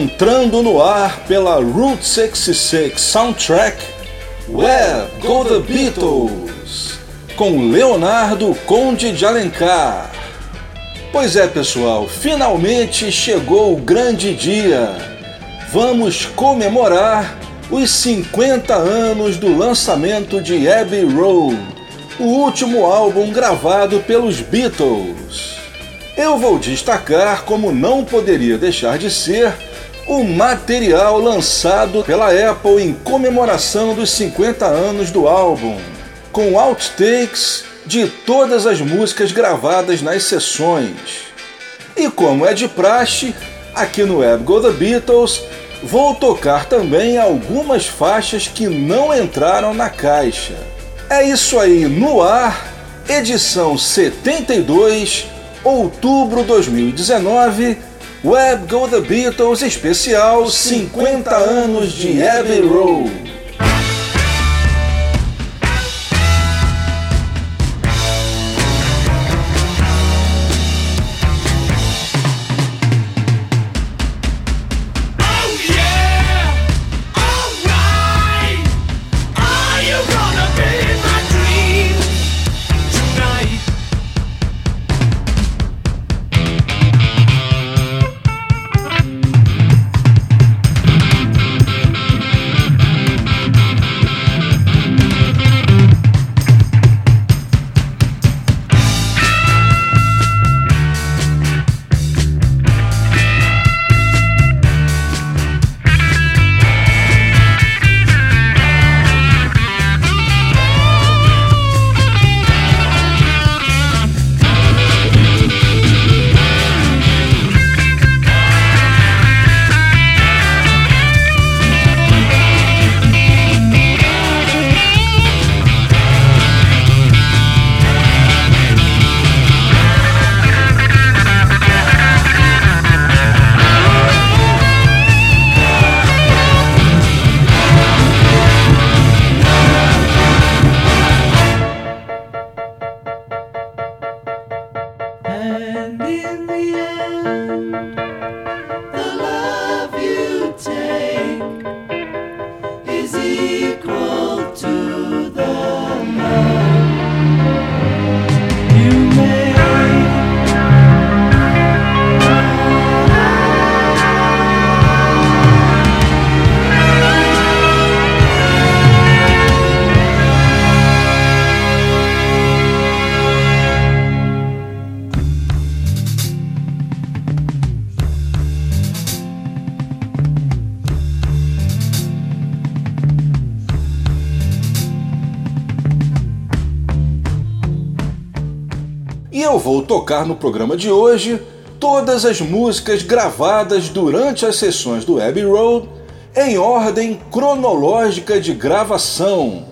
Entrando no ar pela Route 66 Soundtrack, Where Go The Beatles, com Leonardo Conde de Alencar. Pois é, pessoal, finalmente chegou o grande dia. Vamos comemorar os 50 anos do lançamento de Abbey Road, o último álbum gravado pelos Beatles. Eu vou destacar, como não poderia deixar de ser, o material lançado pela Apple em comemoração dos 50 anos do álbum, com outtakes de todas as músicas gravadas nas sessões. E como é de praxe, aqui no Web Go The Beatles, vou tocar também algumas faixas que não entraram na caixa. É isso aí, no ar, edição 72, outubro 2019, Web Go The Beatles especial 50 anos de Abbey Road. Vou tocar no programa de hoje todas as músicas gravadas durante as sessões do Abbey Road em ordem cronológica de gravação.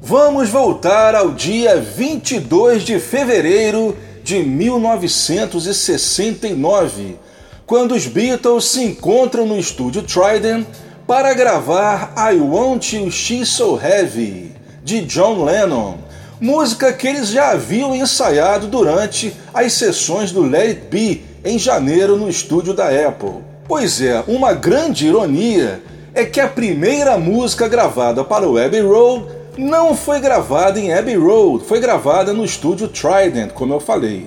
Vamos voltar ao dia 22 de fevereiro de 1969, quando os Beatles se encontram no estúdio Trident para gravar I Want You She's So Heavy, de John Lennon música que eles já haviam ensaiado durante as sessões do Let It Be em janeiro no estúdio da Apple. Pois é, uma grande ironia é que a primeira música gravada para o Abbey Road não foi gravada em Abbey Road, foi gravada no estúdio Trident, como eu falei.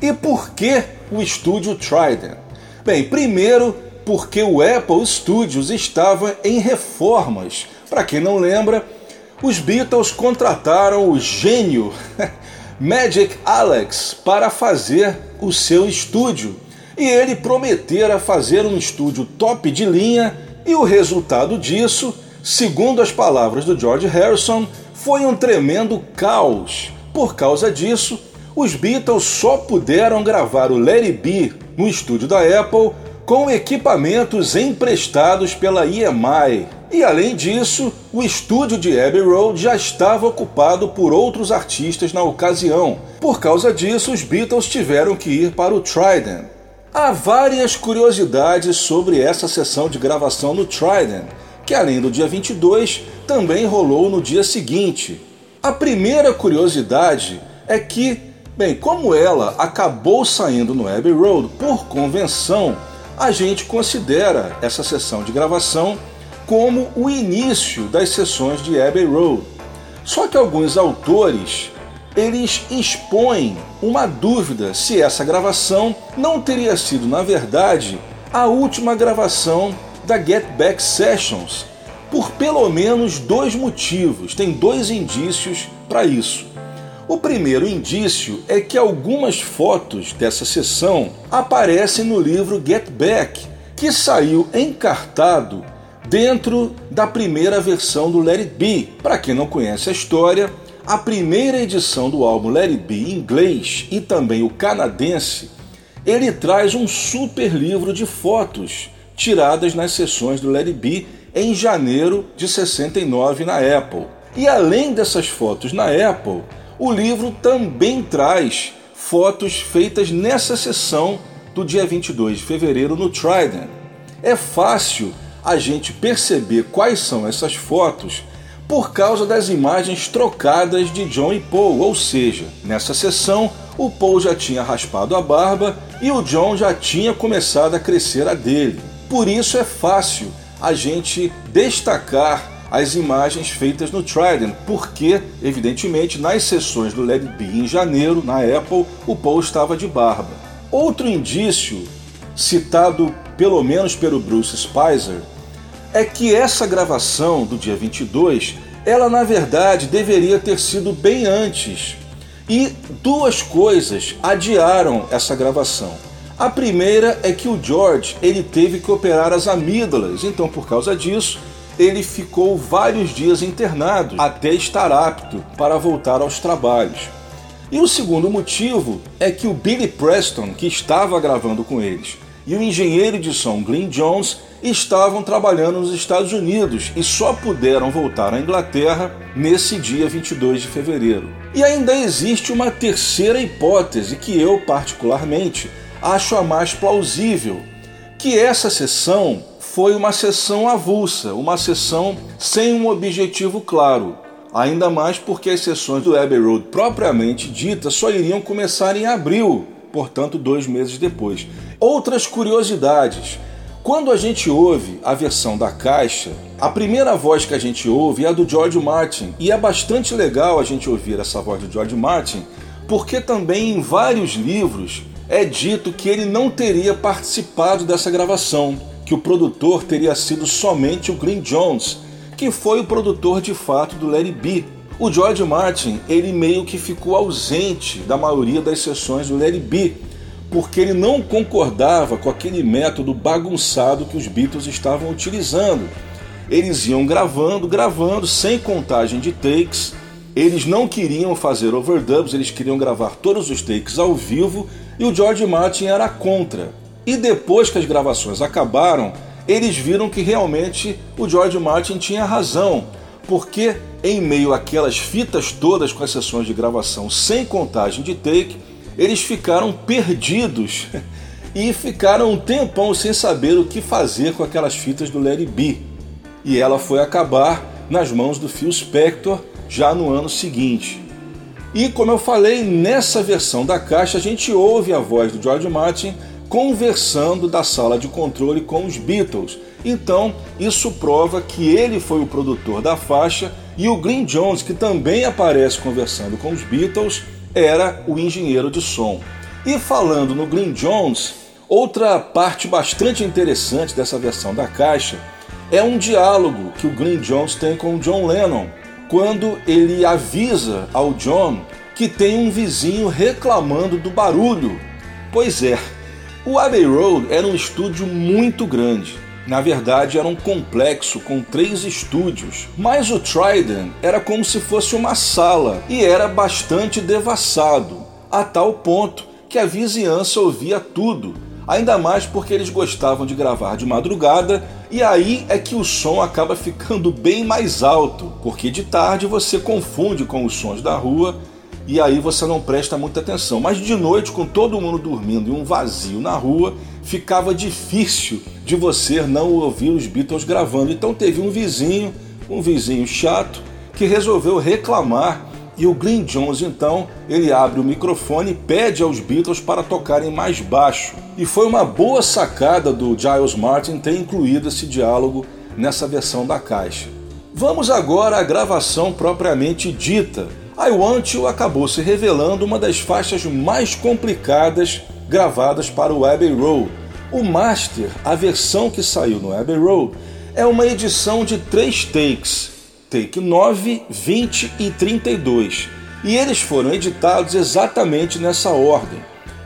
E por que o estúdio Trident? Bem, primeiro porque o Apple Studios estava em reformas. Para quem não lembra, os Beatles contrataram o gênio Magic Alex para fazer o seu estúdio e ele prometera fazer um estúdio top de linha e o resultado disso, segundo as palavras do George Harrison, foi um tremendo caos. Por causa disso, os Beatles só puderam gravar o Let It Be no estúdio da Apple com equipamentos emprestados pela EMI, e além disso, o estúdio de Abbey Road já estava ocupado por outros artistas na ocasião. Por causa disso, os Beatles tiveram que ir para o Trident. Há várias curiosidades sobre essa sessão de gravação no Trident, que além do dia 22, também rolou no dia seguinte. A primeira curiosidade é que, bem, como ela acabou saindo no Abbey Road por convenção, a gente considera essa sessão de gravação como o início das sessões de Abbey Road. Só que alguns autores eles expõem uma dúvida se essa gravação não teria sido, na verdade, a última gravação da Get Back Sessions, por pelo menos dois motivos. Tem dois indícios para isso. O primeiro indício é que algumas fotos dessa sessão aparecem no livro Get Back, que saiu encartado dentro da primeira versão do Let It Be. Para quem não conhece a história, a primeira edição do álbum Let It Be em inglês e também o canadense, ele traz um super livro de fotos tiradas nas sessões do Let It Be em janeiro de 69 na Apple. E além dessas fotos na Apple, o livro também traz fotos feitas nessa sessão do dia 22 de fevereiro no Trident. É fácil a gente perceber quais são essas fotos por causa das imagens trocadas de John e Paul, ou seja, nessa sessão o Paul já tinha raspado a barba e o John já tinha começado a crescer a dele. Por isso é fácil a gente destacar as imagens feitas no Trident, porque, evidentemente, nas sessões do Led B em janeiro, na Apple, o Paul estava de barba. Outro indício, citado pelo menos pelo Bruce Spicer, é que essa gravação do dia 22, ela na verdade deveria ter sido bem antes. E duas coisas adiaram essa gravação. A primeira é que o George ele teve que operar as amígdalas, então por causa disso ele ficou vários dias internado até estar apto para voltar aos trabalhos. E o segundo motivo é que o Billy Preston, que estava gravando com eles, e o engenheiro de som Glyn Jones estavam trabalhando nos Estados Unidos e só puderam voltar à Inglaterra nesse dia 22 de fevereiro. E ainda existe uma terceira hipótese que eu, particularmente, acho a mais plausível, que essa sessão foi uma sessão avulsa, uma sessão sem um objetivo claro. Ainda mais porque as sessões do Abbey Road propriamente ditas só iriam começar em abril, portanto, dois meses depois. Outras curiosidades. Quando a gente ouve a versão da caixa, a primeira voz que a gente ouve é a do George Martin, e é bastante legal a gente ouvir essa voz do George Martin, porque também em vários livros é dito que ele não teria participado dessa gravação que o produtor teria sido somente o Glyn Jones, que foi o produtor de fato do Larry B. O George Martin, ele meio que ficou ausente da maioria das sessões do Larry B, porque ele não concordava com aquele método bagunçado que os Beatles estavam utilizando. Eles iam gravando, gravando, sem contagem de takes. Eles não queriam fazer overdubs, eles queriam gravar todos os takes ao vivo e o George Martin era contra. E depois que as gravações acabaram, eles viram que realmente o George Martin tinha razão, porque em meio àquelas fitas todas com as sessões de gravação sem contagem de take, eles ficaram perdidos e ficaram um tempão sem saber o que fazer com aquelas fitas do Larry B. E ela foi acabar nas mãos do Phil Spector já no ano seguinte. E como eu falei, nessa versão da caixa a gente ouve a voz do George Martin conversando da sala de controle com os Beatles. Então, isso prova que ele foi o produtor da faixa e o Glyn Jones, que também aparece conversando com os Beatles, era o engenheiro de som. E falando no Glyn Jones, outra parte bastante interessante dessa versão da caixa é um diálogo que o Glyn Jones tem com o John Lennon, quando ele avisa ao John que tem um vizinho reclamando do barulho. Pois é, o Abbey Road era um estúdio muito grande. Na verdade, era um complexo com três estúdios, mas o Trident era como se fosse uma sala e era bastante devassado, a tal ponto que a vizinhança ouvia tudo, ainda mais porque eles gostavam de gravar de madrugada e aí é que o som acaba ficando bem mais alto, porque de tarde você confunde com os sons da rua e aí você não presta muita atenção. Mas de noite, com todo mundo dormindo e um vazio na rua, ficava difícil de você não ouvir os Beatles gravando. Então teve um vizinho, um vizinho chato, que resolveu reclamar E o Glenn Jones então, ele abre o microfone e pede aos Beatles para tocarem mais baixo. E foi uma boa sacada do Giles Martin ter incluído esse diálogo nessa versão da caixa. Vamos agora à gravação propriamente dita. I Want You acabou se revelando uma das faixas mais complicadas gravadas para o Abbey Road. O master, a versão que saiu no Abbey Road, é uma edição de três takes, take 9, 20 e 32, e eles foram editados exatamente nessa ordem.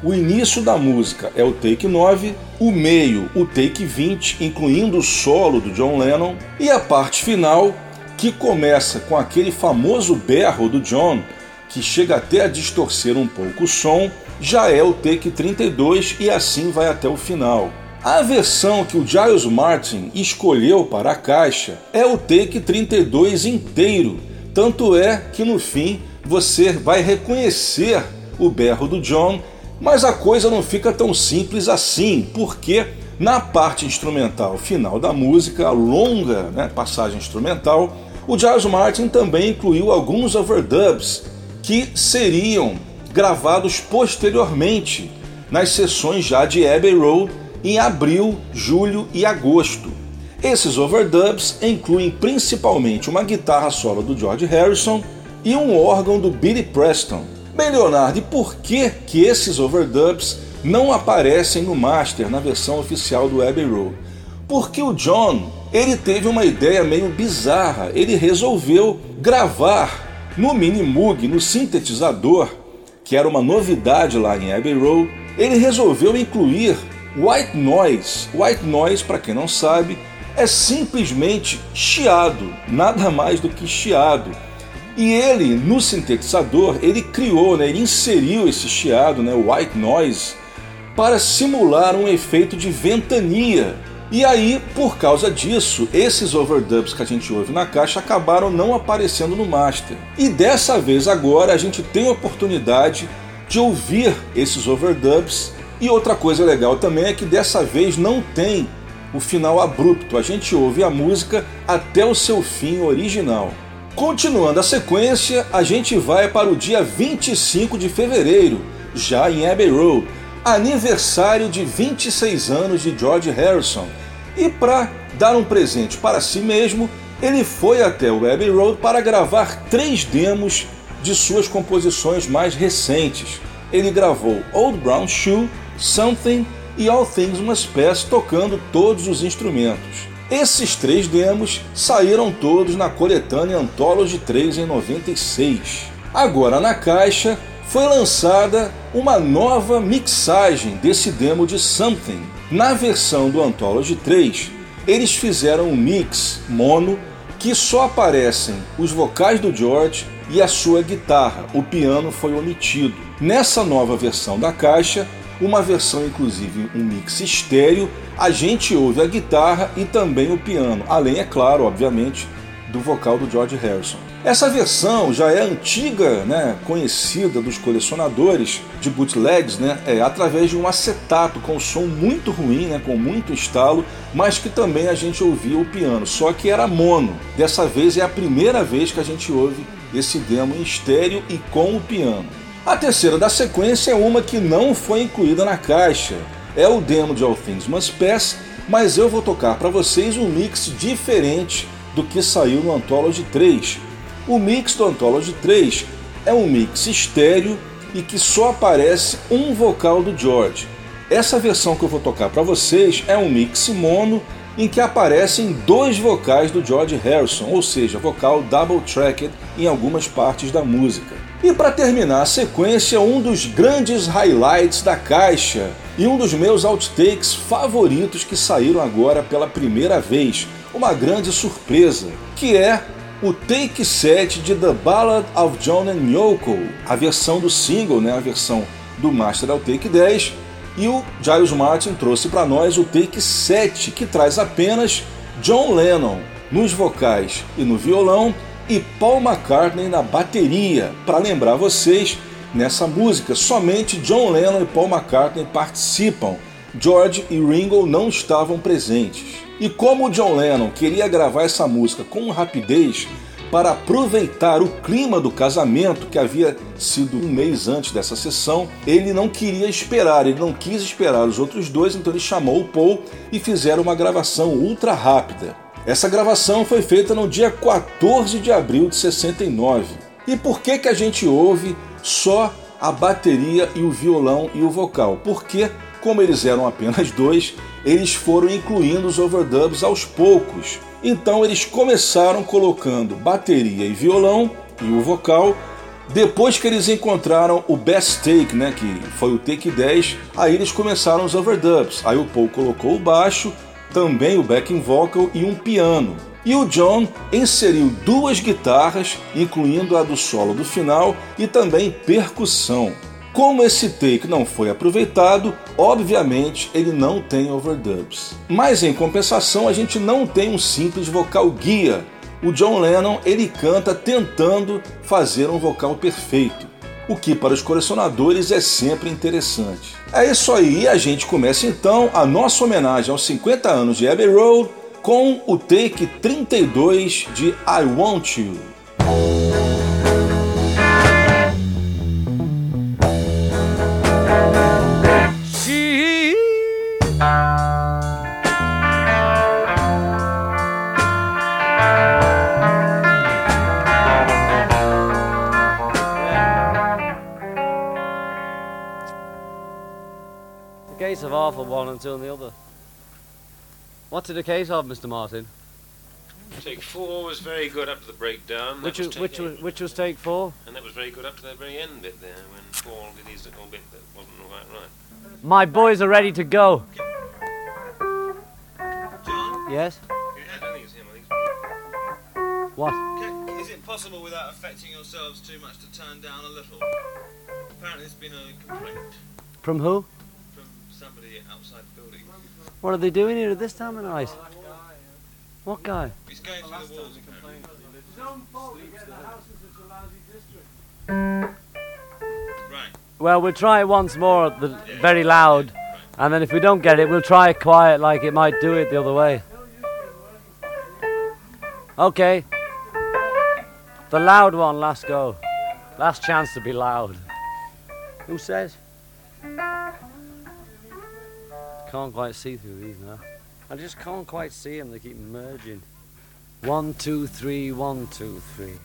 O início da música é o take 9, o meio, o take 20, incluindo o solo do John Lennon, e a parte final, que começa com aquele famoso berro do John, que chega até a distorcer um pouco o som, já é o take 32 e assim vai até o final. A versão que o Giles Martin escolheu para a caixa é o take 32 inteiro, tanto é que no fim você vai reconhecer o berro do John, mas a coisa não fica tão simples assim, porque na parte instrumental final da música, a longa né, passagem instrumental, o Giles Martin também incluiu alguns overdubs que seriam gravados posteriormente nas sessões já de Abbey Road em abril, julho e agosto. Esses overdubs incluem principalmente uma guitarra solo do George Harrison e um órgão do Billy Preston. Bem, Leonardo, por que, que esses overdubs não aparecem no master na versão oficial do Abbey Road? Porque o John ele teve uma ideia meio bizarra. Ele resolveu gravar no Minimoog, no sintetizador, que era uma novidade lá em Abbey Road. Ele resolveu incluir White Noise. White Noise, para quem não sabe, é simplesmente chiado, nada mais do que chiado. E ele, no sintetizador, ele criou, né, ele inseriu esse chiado, né, white noise, para simular um efeito de ventania. E aí, por causa disso, esses overdubs que a gente ouve na caixa acabaram não aparecendo no master. E dessa vez agora a gente tem a oportunidade de ouvir esses overdubs e outra coisa legal também é que dessa vez não tem o final abrupto, a gente ouve a música até o seu fim original. Continuando a sequência, a gente vai para o dia 25 de fevereiro, já em Abbey Road, aniversário de 26 anos de George Harrison. E para dar um presente para si mesmo, ele foi até o Abbey Road para gravar três demos de suas composições mais recentes. Ele gravou Old Brown Shoe, Something e All Things Must Pass tocando todos os instrumentos. Esses três demos saíram todos na coletânea Anthology 3 em 96. Agora na caixa foi lançada uma nova mixagem desse demo de Something. Na versão do Anthology 3, eles fizeram um mix mono que só aparecem os vocais do George e a sua guitarra. O piano foi omitido. Nessa nova versão da caixa, uma versão inclusive um mix estéreo, a gente ouve a guitarra e também o piano, além, é claro, obviamente, do vocal do George Harrison. Essa versão já é antiga, né, conhecida dos colecionadores de bootlegs, né, é, através de um acetato com som muito ruim, né, com muito estalo, mas que também a gente ouvia o piano, só que era mono. Dessa vez é a primeira vez que a gente ouve esse demo em estéreo e com o piano. A terceira da sequência é uma que não foi incluída na caixa. É o demo de All Things Must Pass, mas eu vou tocar para vocês um mix diferente do que saiu no Anthology 3. O mix do Anthology 3 é um mix estéreo e que só aparece um vocal do George. Essa versão que eu vou tocar para vocês é um mix mono em que aparecem dois vocais do George Harrison, ou seja, vocal double tracked em algumas partes da música. E para terminar a sequência, um dos grandes highlights da caixa e um dos meus outtakes favoritos que saíram agora pela primeira vez, uma grande surpresa, que é o take 7 de The Ballad of John and Yoko, a versão do single, né, a versão do Master é take 10, e o Giles Martin trouxe para nós o take 7, que traz apenas John Lennon nos vocais e no violão e Paul McCartney na bateria. Para lembrar vocês, nessa música somente John Lennon e Paul McCartney participam. George e Ringo não estavam presentes. E como John Lennon queria gravar essa música com rapidez, para aproveitar o clima do casamento que havia sido um mês antes dessa sessão, ele não queria esperar, ele não quis esperar os outros dois, então ele chamou o Paul e fizeram uma gravação ultra rápida. Essa gravação foi feita no dia 14 de abril de 69. E por que, que a gente ouve só a bateria e o violão e o vocal? Porque, como eles eram apenas dois, eles foram incluindo os overdubs aos poucos. Então eles começaram colocando bateria e violão e o vocal. Depois que eles encontraram o best take, né, que foi o take 10, aí eles começaram os overdubs. Aí o Paul colocou o baixo também o backing vocal e um piano. E o John inseriu duas guitarras, incluindo a do solo do final e também percussão. Como esse take não foi aproveitado, obviamente ele não tem overdubs. Mas em compensação, a gente não tem um simples vocal guia. O John Lennon ele canta tentando fazer um vocal perfeito o que para os colecionadores é sempre interessante. É isso aí, a gente começa então a nossa homenagem aos 50 anos de Abbey Road com o take 32 de I Want You. Until the other. What's it a case of, Mr. Martin? Take four was very good up to the breakdown. Which was, which was which was take four? And that was very good up to the very end bit there when Paul did his little bit that wasn't quite right. My boys are ready to go. John? Yes? I don't think it's him. I think What? Can, is it possible without affecting yourselves too much to turn down a little? Apparently there's been a complaint From who? From somebody outside the building. What are they doing here at this time of night? What guy? He's going through the walls apparently. Right. Well, we'll try it once more, at the, very loud, and then if we don't get it, we'll try it quiet, like it might do it the other way. Okay. The loud one, last go. Last chance to be loud. Who says? Can't quite see through these now. I just can't quite see them, they keep merging. One, two, three, one, two, three.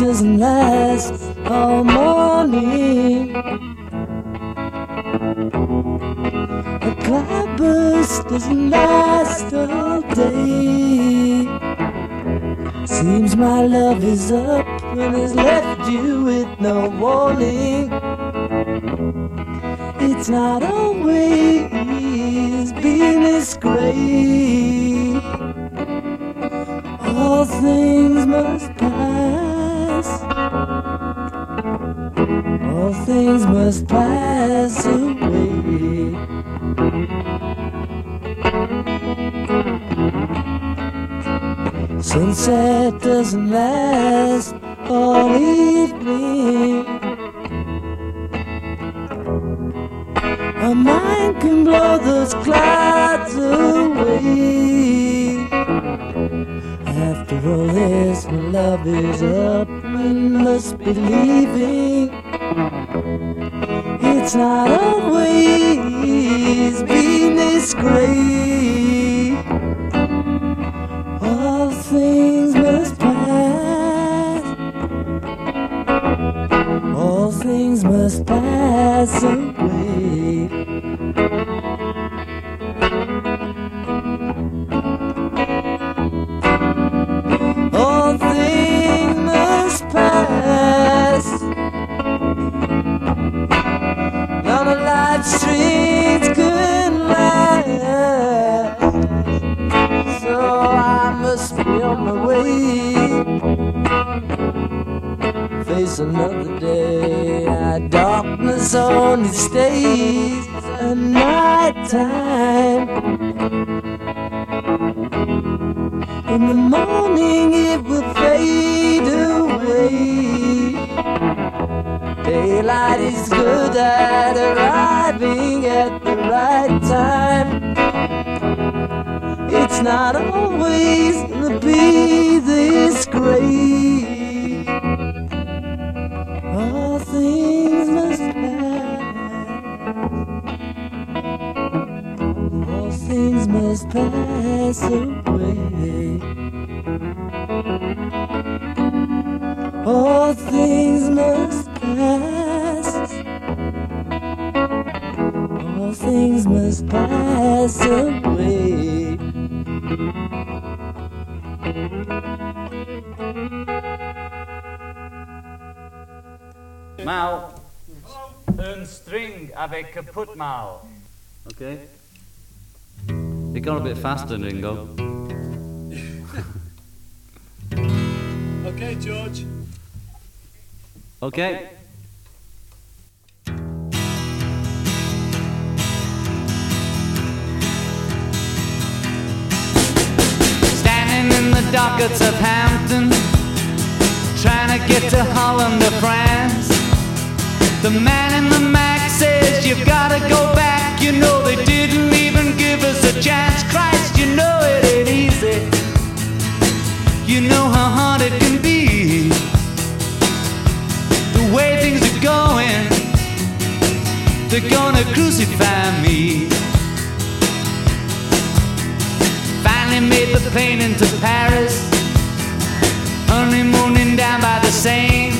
doesn't last all morning. A cloud burst doesn't last all day. Seems my love is up and has left you with no warning. It's not always been this great. All things must All things must pass away. Sunset doesn't last all evening. A mind can blow those clouds away. After all this, my love is up. and must be leaving. It's not 那个。Honeymooning down by the Seine.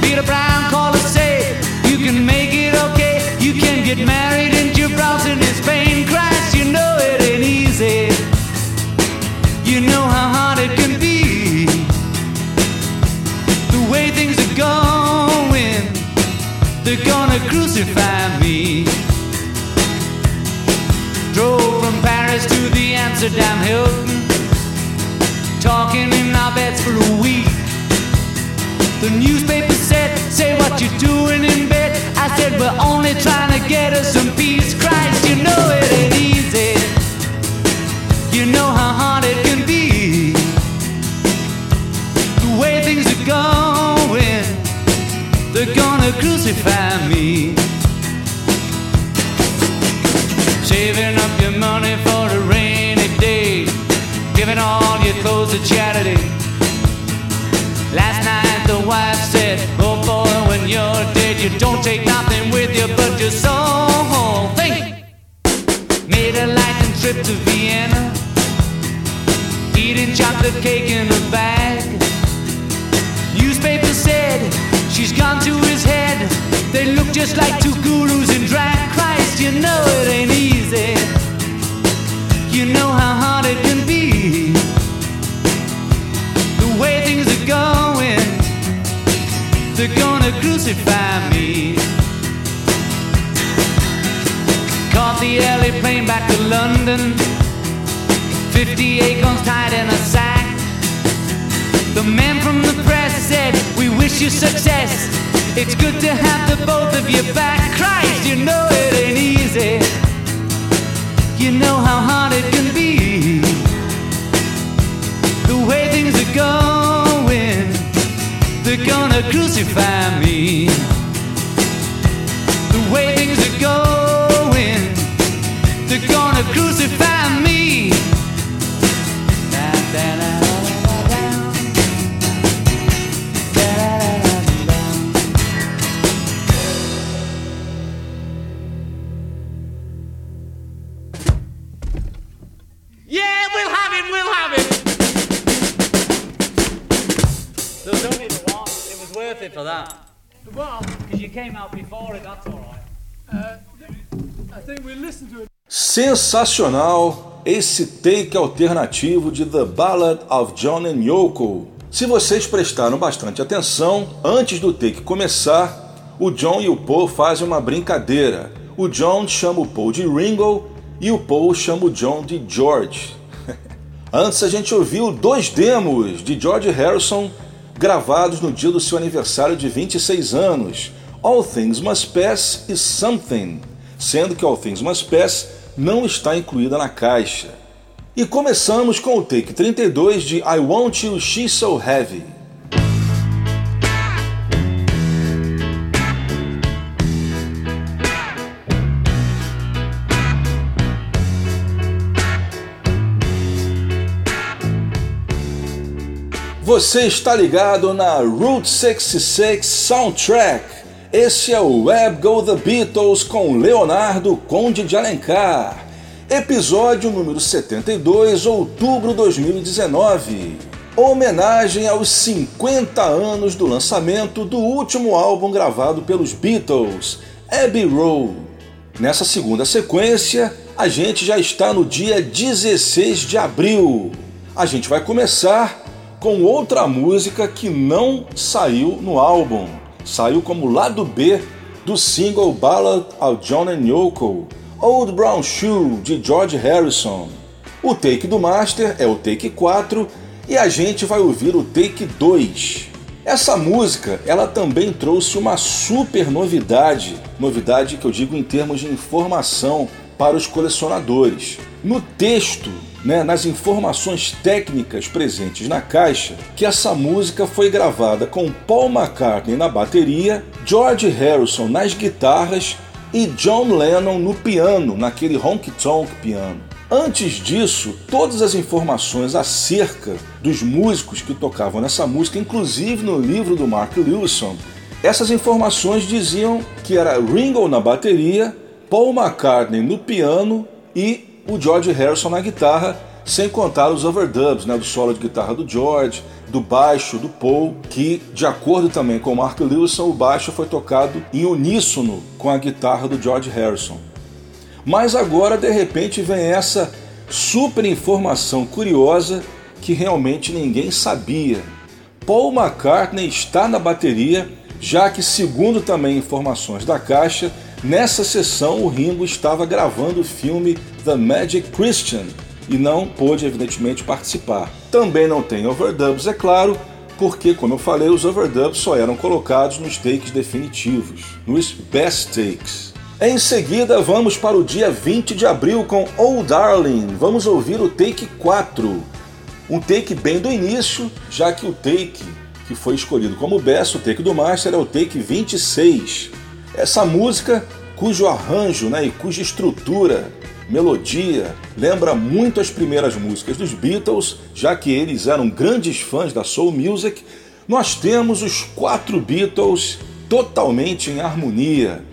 Peter Brown called to say, You can make it okay. You can get married in Gibraltar in Spain. Christ, you know it ain't easy. You know how hard it can be. The way things are going, they're gonna crucify me. Drove from Paris to the Amsterdam our beds for a week. The newspaper said, Say what you're doing in bed. I said, We're only trying to get us some peace. Christ, you know it ain't easy. You know how hard it can be. The way things are going, they're gonna crucify me. Saving up your money for a rainy day, giving all your clothes to charity. The wife said, Oh boy, when you're dead, you don't take nothing with you but your soul. Think! Made a lightning trip to Vienna, eating chocolate cake in a bag. Newspaper said, She's gone to his head. They look just like two gurus in drag. Christ, you know it ain't easy. You know how hard it can be the way things are going, they're gonna crucify me. Caught the early plane back to London, 50 acorns tied in a sack. The man from the press said, We wish you success. It's good to have the both of you back. Christ, you know it ain't easy. You know how hard it can be the way things are going, they're gonna crucify me. The way things are going, they're gonna crucify that. Well, Because you came out before it, that's alright. uh, I think we listened to it. Sensacional esse take alternativo de The Ballad of John and Yoko. Se vocês prestaram bastante atenção, antes do take começar, o John e o Paul fazem uma brincadeira. O John chama o Paul de Ringo e o Paul chama o John de George. Antes a gente ouviu dois demos de George Harrison gravados no dia do seu aniversário de 26 anos, All Things Must Pass e Something, sendo que All Things Must Pass não está incluída na caixa. E começamos com o take 32 de I Want You She's So Heavy. Você está ligado na Route 66 Soundtrack. Esse é o Web Go The Beatles com Leonardo Conde de Alencar. Episódio número 72, outubro 2019. Homenagem aos 50 anos do lançamento do último álbum gravado pelos Beatles, Abbey Road. Nessa segunda sequência, a gente já está no dia 16 de abril. A gente vai começar com outra música que não saiu no álbum. Saiu como lado B do single Ballad of John and Yoko, Old Brown Shoe, de George Harrison. O take do master é o take 4 e a gente vai ouvir o take 2. Essa música, ela também trouxe uma super novidade, novidade que eu digo em termos de informação para os colecionadores. No texto né, nas informações técnicas presentes na caixa que essa música foi gravada com Paul McCartney na bateria, George Harrison nas guitarras e John Lennon no piano, naquele honky tonk piano. Antes disso, todas as informações acerca dos músicos que tocavam nessa música, inclusive no livro do Mark Lewison, essas informações diziam que era Ringo na bateria, Paul McCartney no piano e o George Harrison na guitarra, sem contar os overdubs, né, do solo de guitarra do George, do baixo do Paul, que, de acordo também com Mark Lewison, o baixo foi tocado em uníssono com a guitarra do George Harrison. Mas agora, de repente, vem essa super informação curiosa que realmente ninguém sabia. Paul McCartney está na bateria, já que, segundo também informações da caixa, nessa sessão o Ringo estava gravando o filme The Magic Christian e não pôde, evidentemente, participar. Também não tem overdubs, é claro, porque, como eu falei, os overdubs só eram colocados nos takes definitivos, nos best takes. Em seguida, vamos para o dia 20 de abril com Oh Darling. Vamos ouvir o take 4. Um take bem do início, já que o take que foi escolhido como best, o take do master, é o take 26. Essa música, cujo arranjo né, e cuja estrutura melodia, lembra muito as primeiras músicas dos Beatles, já que eles eram grandes fãs da soul music. Nós temos os quatro Beatles totalmente em harmonia.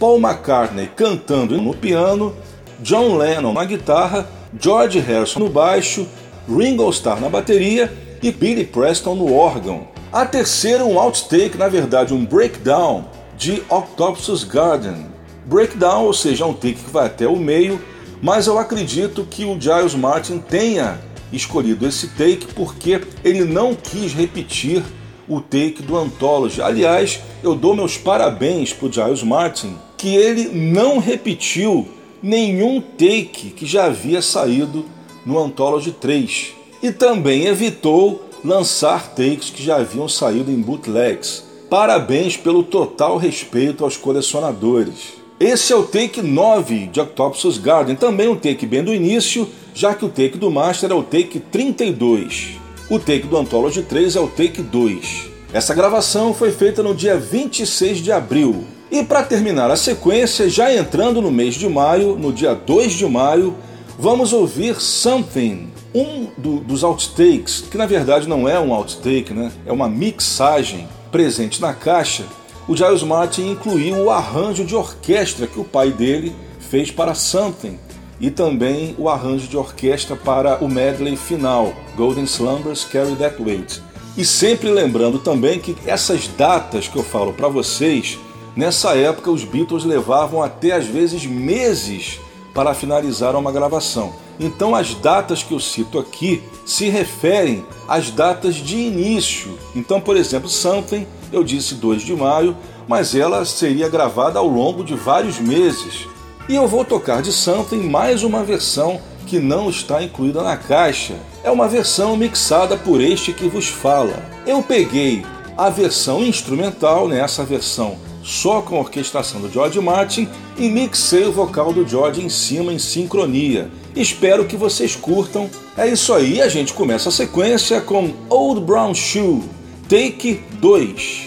Paul McCartney cantando no piano, John Lennon na guitarra, George Harrison no baixo, Ringo Starr na bateria e Billy Preston no órgão. A terceira um outtake, na verdade um breakdown de Octopus Garden. Breakdown, ou seja, um take que vai até o meio mas eu acredito que o Giles Martin tenha escolhido esse take porque ele não quis repetir o take do Anthology. Aliás, eu dou meus parabéns para o Giles Martin, que ele não repetiu nenhum take que já havia saído no Anthology 3 e também evitou lançar takes que já haviam saído em bootlegs. Parabéns pelo total respeito aos colecionadores. Esse é o take 9 de Octopus Garden, também um take bem do início, já que o take do Master é o take 32. O take do Anthology 3 é o take 2. Essa gravação foi feita no dia 26 de abril. E para terminar a sequência, já entrando no mês de maio, no dia 2 de maio, vamos ouvir Something, um do, dos outtakes, que na verdade não é um outtake, né? é uma mixagem presente na caixa o Giles Martin incluiu o arranjo de orquestra que o pai dele fez para Something e também o arranjo de orquestra para o medley final, Golden Slumbers Carry That Weight. E sempre lembrando também que essas datas que eu falo para vocês, nessa época os Beatles levavam até às vezes meses para finalizar uma gravação. Então as datas que eu cito aqui se referem às datas de início. Então, por exemplo, Something, eu disse 2 de maio, mas ela seria gravada ao longo de vários meses. E eu vou tocar de Something mais uma versão que não está incluída na caixa. É uma versão mixada por este que vos fala. Eu peguei a versão instrumental, né, versão só com a orquestração do George Martin e mixei o vocal do George em cima em sincronia. Espero que vocês curtam. É isso aí, a gente começa a sequência com Old Brown Shoe, take 2.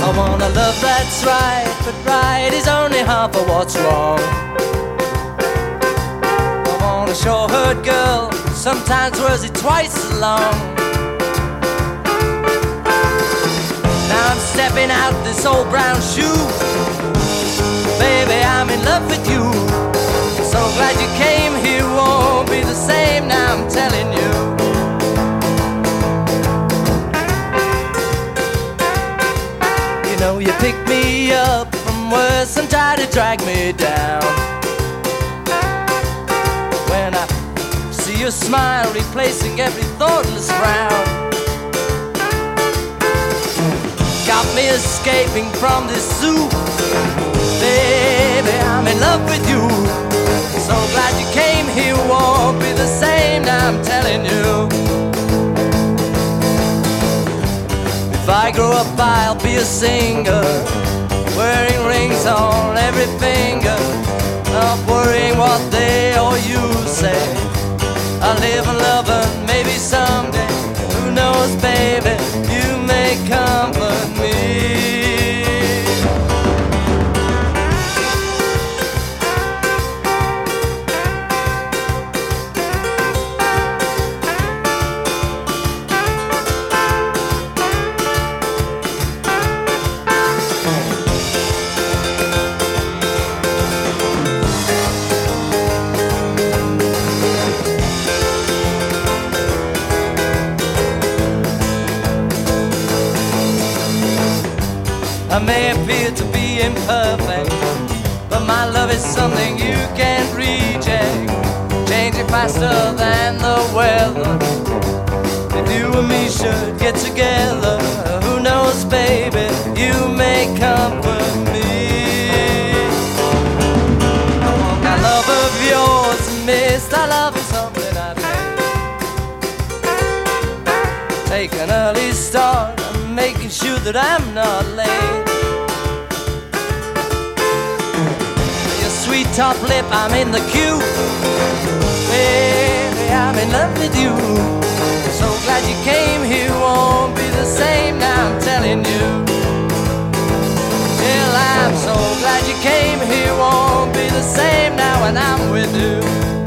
I want a love that's right, but right is only half of what's wrong. I want a girl, sometimes wears it twice as long. Now I'm stepping out this old brown shoe. Baby, I'm in love with you. So glad you came here, won't be the same now, I'm telling you. You know you pick me up from worse and try to drag me down. Your smile replacing every thoughtless frown. Got me escaping from this zoo. Baby, I'm in love with you. So glad you came here, won't be the same I'm telling you. If I grow up, I'll be a singer, wearing rings on every finger, not worrying what they or you say. I live and love and maybe someday, who knows, baby, you may comfort something you can't reject. Changing faster than the weather. If you and me should get together, who knows, baby, you may comfort me. I want That love of yours, miss, I love is something I take. Take an early start making sure that I'm not late. Top lip, I'm in the queue. Baby, I'm in love with you. So glad you came here, won't be the same now, I'm telling you. Well, I'm so glad you came here, won't be the same now when I'm with you.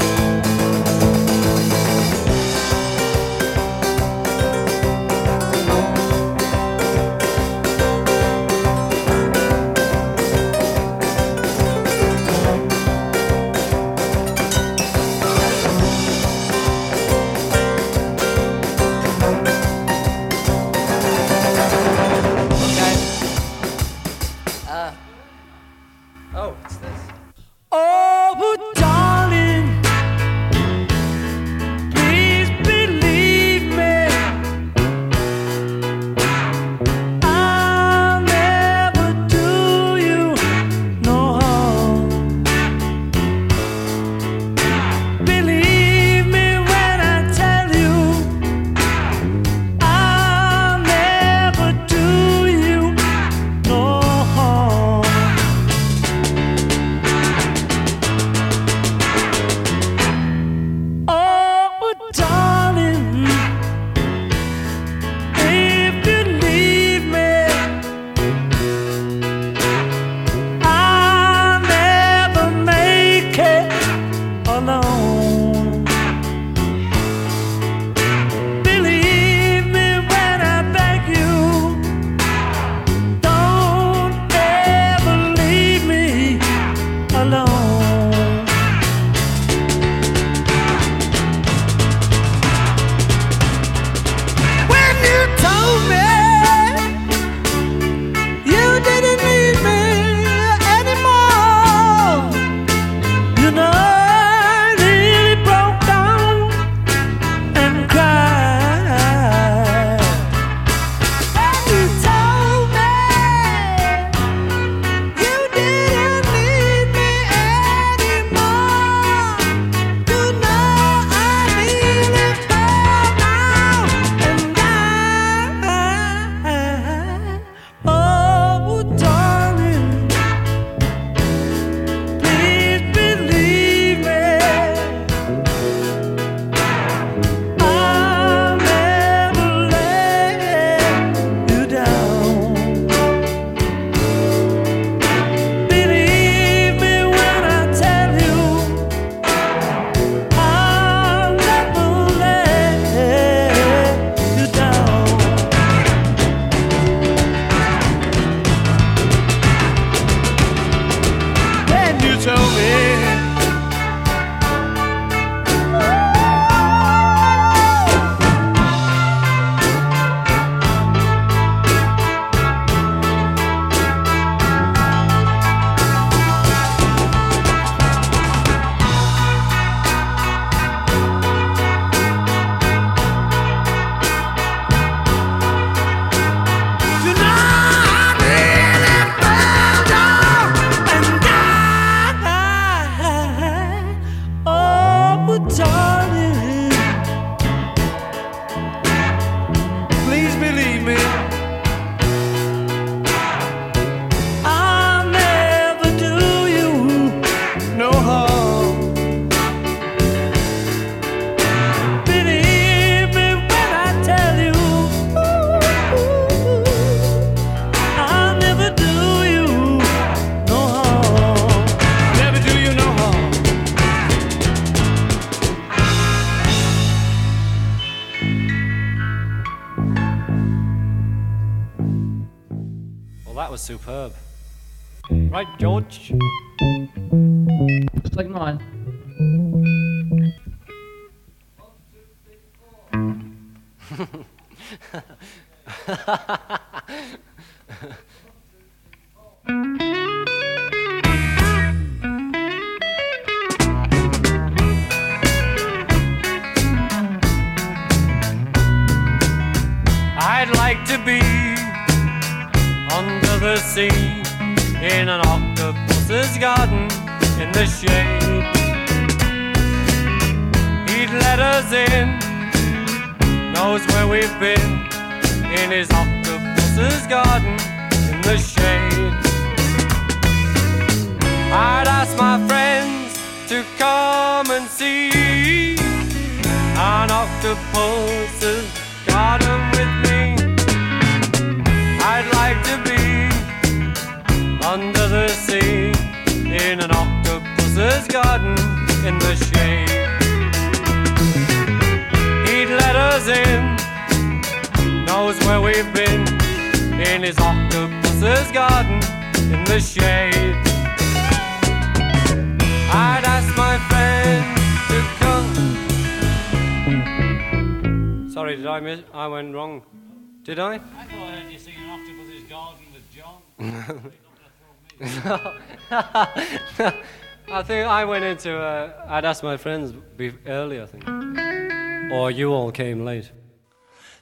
Think to. Uh, I'd asked my friends be- earlier, I think. Or you all came late.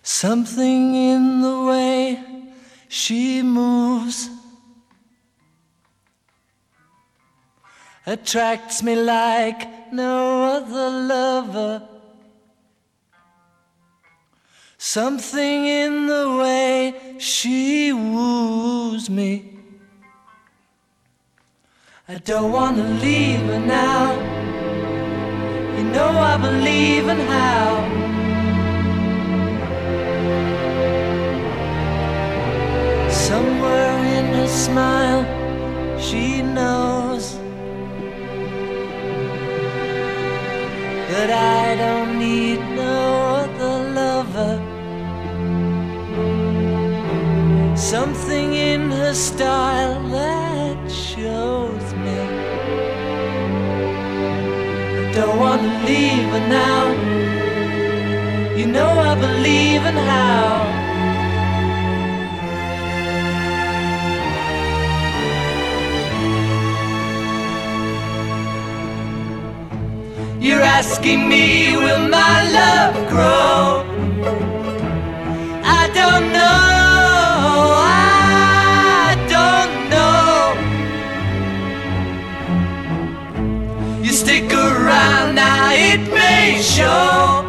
Something in the way she moves attracts me like no other lover. Something in the way she woos me. I don't want to leave her now. You know I believe in how. Somewhere in her smile, she knows that I don't need no other lover. Something in her style that shows don't want to leave her now. You know I believe in how. You're asking me, will my love grow? I don't know. Around now, it may show.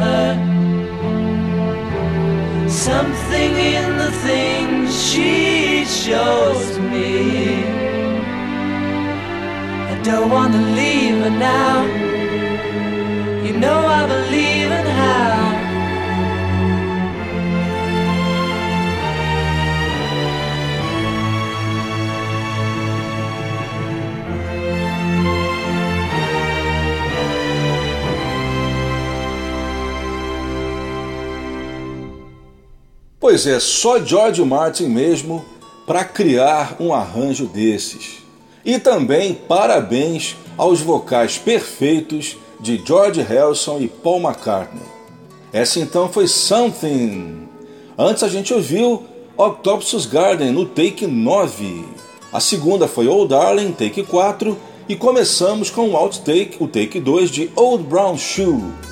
Her. Something in the things she shows me. I don't want to leave her now. You know I believe Pois é, só George Martin mesmo para criar um arranjo desses. E também parabéns aos vocais perfeitos de George Harrison e Paul McCartney. Essa então foi Something. Antes a gente ouviu Octopus Garden no take 9. A segunda foi Old Darling, take 4. E começamos com o outtake, o take 2 de Old Brown Shoe.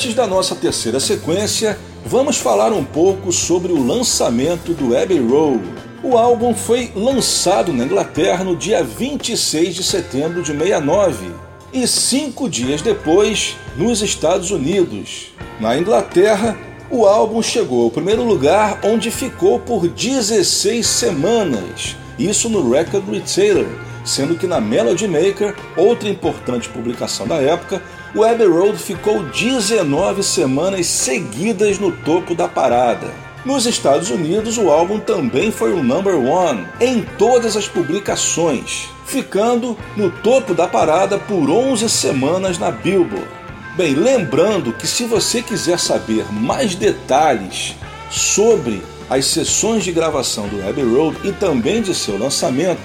Antes da nossa terceira sequência, vamos falar um pouco sobre o lançamento do Abbey Road. O álbum foi lançado na Inglaterra no dia 26 de setembro de 69 e cinco dias depois nos Estados Unidos. Na Inglaterra, o álbum chegou ao primeiro lugar, onde ficou por 16 semanas, isso no Record Retailer, sendo que na Melody Maker, outra importante publicação da época, o Abbey Road ficou 19 semanas seguidas no topo da parada. Nos Estados Unidos, o álbum também foi o number one em todas as publicações, ficando no topo da parada por 11 semanas na Billboard. Bem, lembrando que se você quiser saber mais detalhes sobre as sessões de gravação do Abbey Road e também de seu lançamento,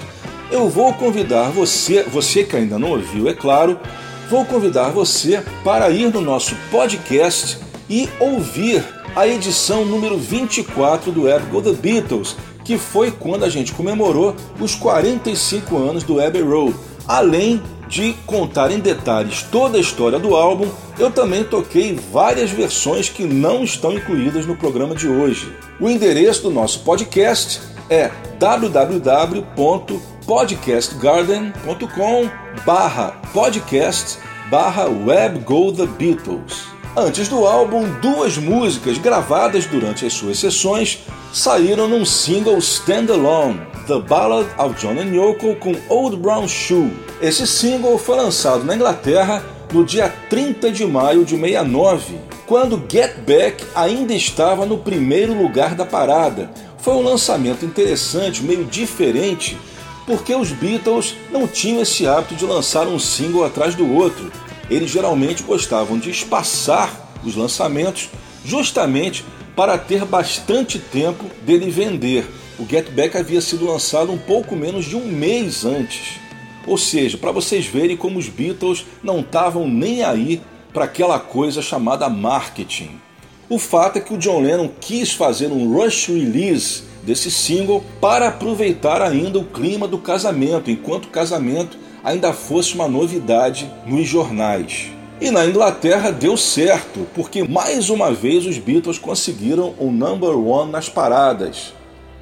eu vou convidar você, você que ainda não ouviu, é claro, vou convidar você para ir no nosso podcast e ouvir a edição número 24 do Abbey Go The Beatles, que foi quando a gente comemorou os 45 anos do Abbey Road. Além de contar em detalhes toda a história do álbum, eu também toquei várias versões que não estão incluídas no programa de hoje. O endereço do nosso podcast é www.podcastgarden.com barra podcast barra web go the Beatles. Antes do álbum, duas músicas gravadas durante as suas sessões saíram num single standalone, The Ballad of John and Yoko com Old Brown Shoe. Esse single foi lançado na Inglaterra no dia 30 de maio de 69, quando Get Back ainda estava no primeiro lugar da parada. Foi um lançamento interessante, meio diferente porque os Beatles não tinham esse hábito de lançar um single atrás do outro. Eles geralmente gostavam de espaçar os lançamentos justamente para ter bastante tempo dele vender. O Get Back havia sido lançado um pouco menos de um mês antes. Ou seja, para vocês verem como os Beatles não estavam nem aí para aquela coisa chamada marketing. O fato é que o John Lennon quis fazer um rush release desse single para aproveitar ainda o clima do casamento, enquanto o casamento ainda fosse uma novidade nos jornais. E na Inglaterra deu certo, porque mais uma vez os Beatles conseguiram o number one nas paradas.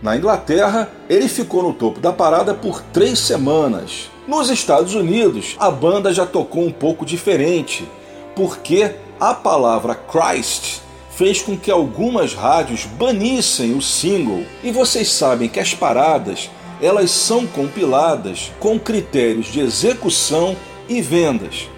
Na Inglaterra, ele ficou no topo da parada por três semanas. Nos Estados Unidos, a banda já tocou um pouco diferente, porque a palavra Christ fez com que algumas rádios banissem o single. E vocês sabem que as paradas, elas são compiladas com critérios de execução e vendas.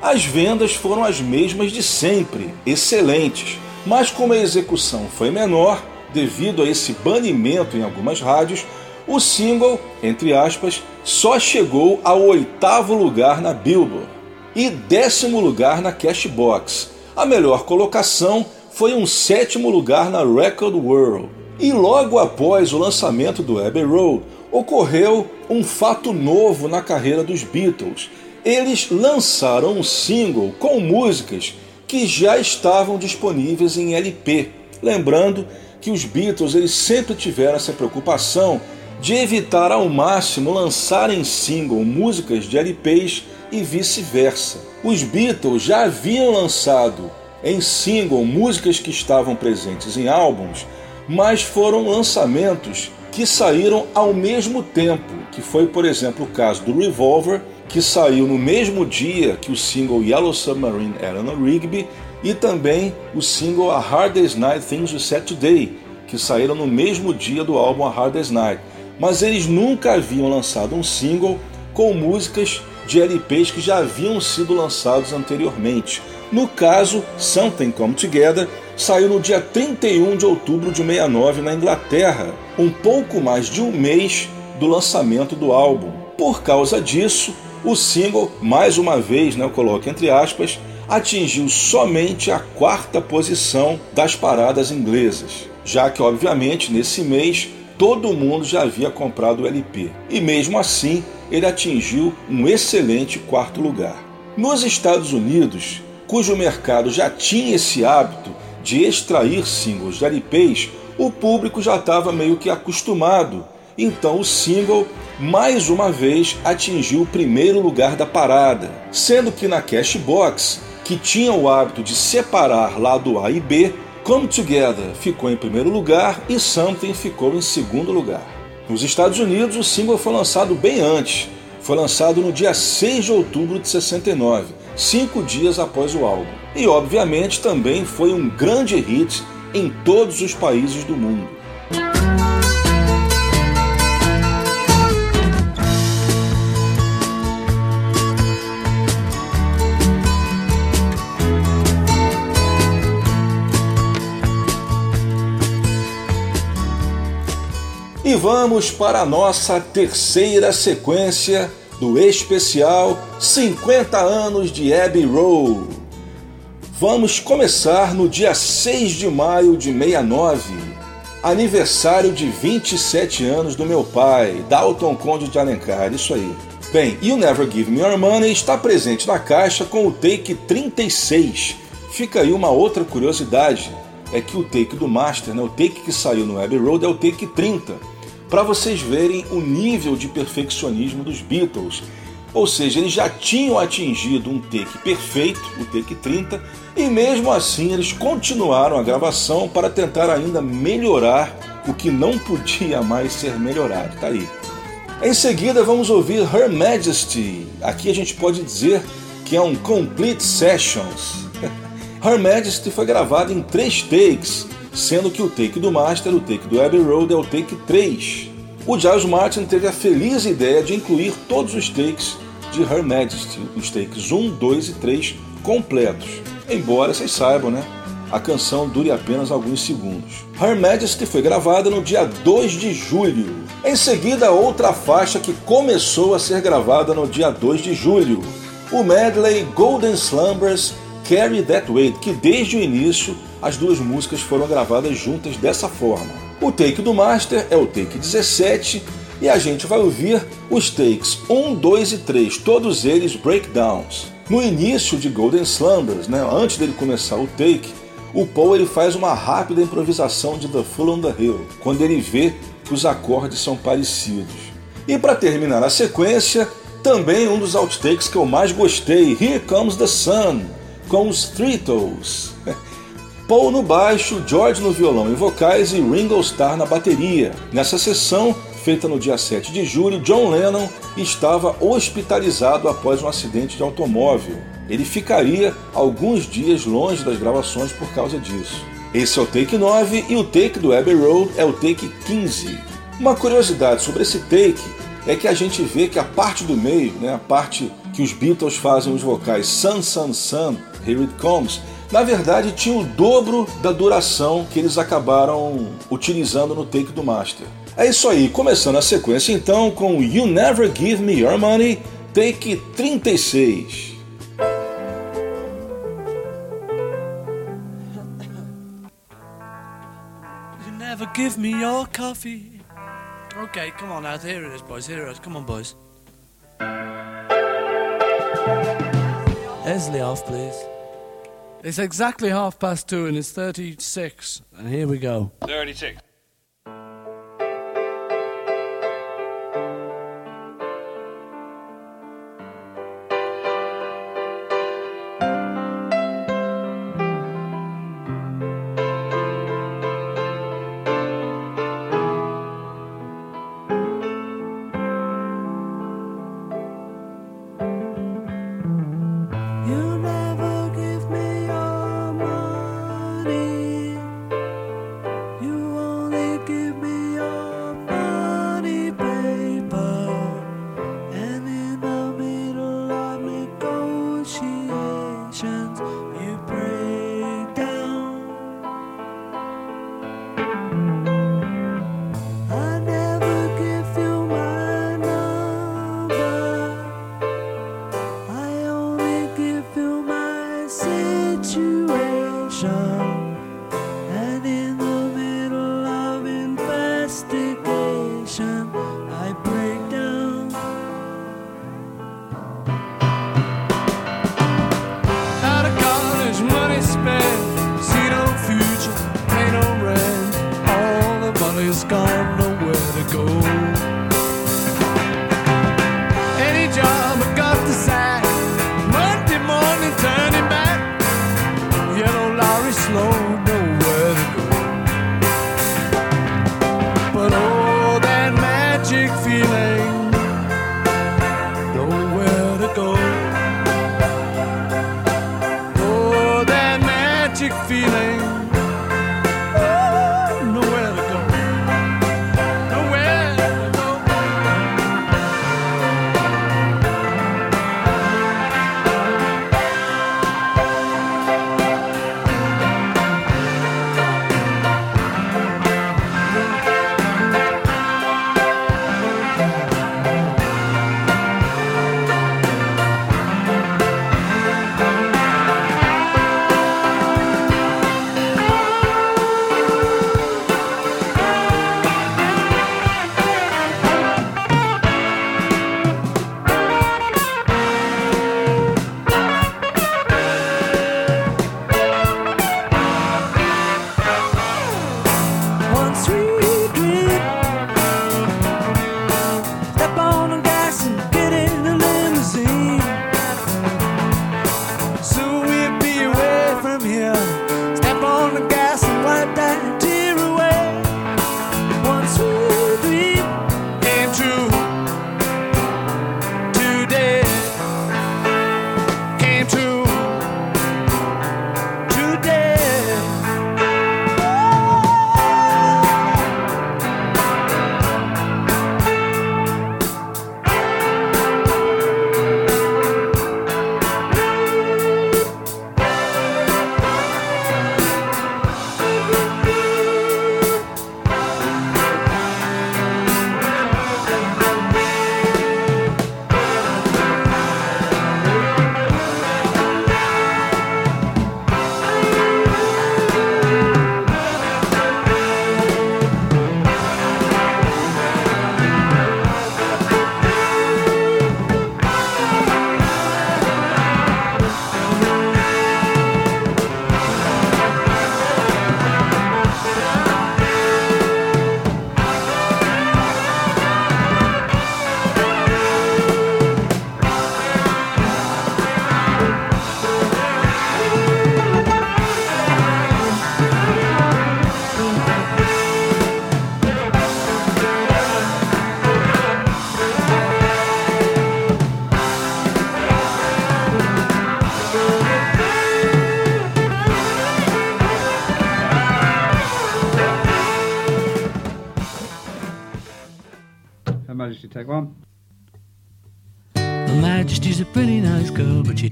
As vendas foram as mesmas de sempre, excelentes, mas como a execução foi menor, devido a esse banimento em algumas rádios, o single, entre aspas, só chegou ao oitavo lugar na Billboard e décimo lugar na Cashbox. A melhor colocação foi um sétimo lugar na Record World. E logo após o lançamento do Abbey Road, ocorreu um fato novo na carreira dos Beatles. Eles lançaram um single com músicas que já estavam disponíveis em LP. Lembrando que os Beatles eles sempre tiveram essa preocupação de evitar ao máximo lançar em single músicas de LPs e vice-versa. Os Beatles já haviam lançado em single músicas que estavam presentes em álbuns, mas foram lançamentos que saíram ao mesmo tempo, que foi, por exemplo, o caso do Revolver, que saiu no mesmo dia que o single Yellow Submarine Eleanor Rigby, e também o single A Hardest Night Things You Said Today, que saíram no mesmo dia do álbum A Hardest Night. Mas eles nunca haviam lançado um single com músicas de LPs que já haviam sido lançados anteriormente. No caso, Something Come Together saiu no dia 31 de outubro de 69 na Inglaterra, um pouco mais de um mês do lançamento do álbum. Por causa disso, o single, mais uma vez, né, eu coloco entre aspas, atingiu somente a quarta posição das paradas inglesas, já que, obviamente, nesse mês todo mundo já havia comprado o LP. E mesmo assim, ele atingiu um excelente quarto lugar. Nos Estados Unidos, cujo mercado já tinha esse hábito de extrair singles de LPs, o público já estava meio que acostumado. Então o single mais uma vez atingiu o primeiro lugar da parada, sendo que na Cashbox, que tinha o hábito de separar lado A e B, Come Together ficou em primeiro lugar e Something ficou em segundo lugar. Nos Estados Unidos, o single foi lançado bem antes. Foi lançado no dia 6 de outubro de 69, cinco dias após o álbum. E, obviamente, também foi um grande hit em todos os países do mundo. E vamos para a nossa terceira sequência do especial 50 anos de Abbey Road. Vamos começar no dia 6 de maio de 69, aniversário de 27 anos do meu pai, Dalton Conde de Alencar, isso aí. Bem, You Never Give Me Your Money está presente na caixa com o take 36. Fica aí uma outra curiosidade, é que o take do Master, né, o take que saiu no Abbey Road é o take 30 para vocês verem o nível de perfeccionismo dos Beatles. Ou seja, eles já tinham atingido um take perfeito, o take 30, e mesmo assim eles continuaram a gravação para tentar ainda melhorar o que não podia mais ser melhorado. Tá aí. Em seguida vamos ouvir Her Majesty. Aqui a gente pode dizer que é um Complete Sessions. Her Majesty foi gravado em três takes, sendo que o take do Master, o take do Abbey Road é o take 3. O Giles Martin teve a feliz ideia de incluir todos os takes de Her Majesty, os takes 1, 2 e 3 completos. Embora vocês saibam, né? A canção dure apenas alguns segundos. Her Majesty foi gravada no dia 2 de julho. Em seguida, outra faixa que começou a ser gravada no dia 2 de julho, o medley Golden Slumbers Carry That Weight, que desde o início as duas músicas foram gravadas juntas dessa forma. O take do Master é o take 17 e a gente vai ouvir os takes 1, 2 e 3, todos eles breakdowns. No início de Golden Slumbers, né, antes dele começar o take, o Paul ele faz uma rápida improvisação de The Full on the Hill, quando ele vê que os acordes são parecidos. E para terminar a sequência, também um dos outtakes que eu mais gostei, Here Comes the Sun, com os Three Toes. Paul no baixo, George no violão e vocais e Ringo Starr na bateria. Nessa sessão, feita no dia 7 de julho, John Lennon estava hospitalizado após um acidente de automóvel. Ele ficaria alguns dias longe das gravações por causa disso. Esse é o take 9 e o take do Abbey Road é o take 15. Uma curiosidade sobre esse take é que a gente vê que a parte do meio, né, a parte que os Beatles fazem os vocais Sun, Sun, Sun, Here It Comes, na verdade tinha o dobro da duração que eles acabaram utilizando no take do Master. É isso aí, começando a sequência então com You Never Give Me Your Money, take 36. You never give me your coffee. Okay, come on now, here it is, boys, here it is. Come on, boys. Off, please. It's exactly half past two and it's 36. And here we go. 36.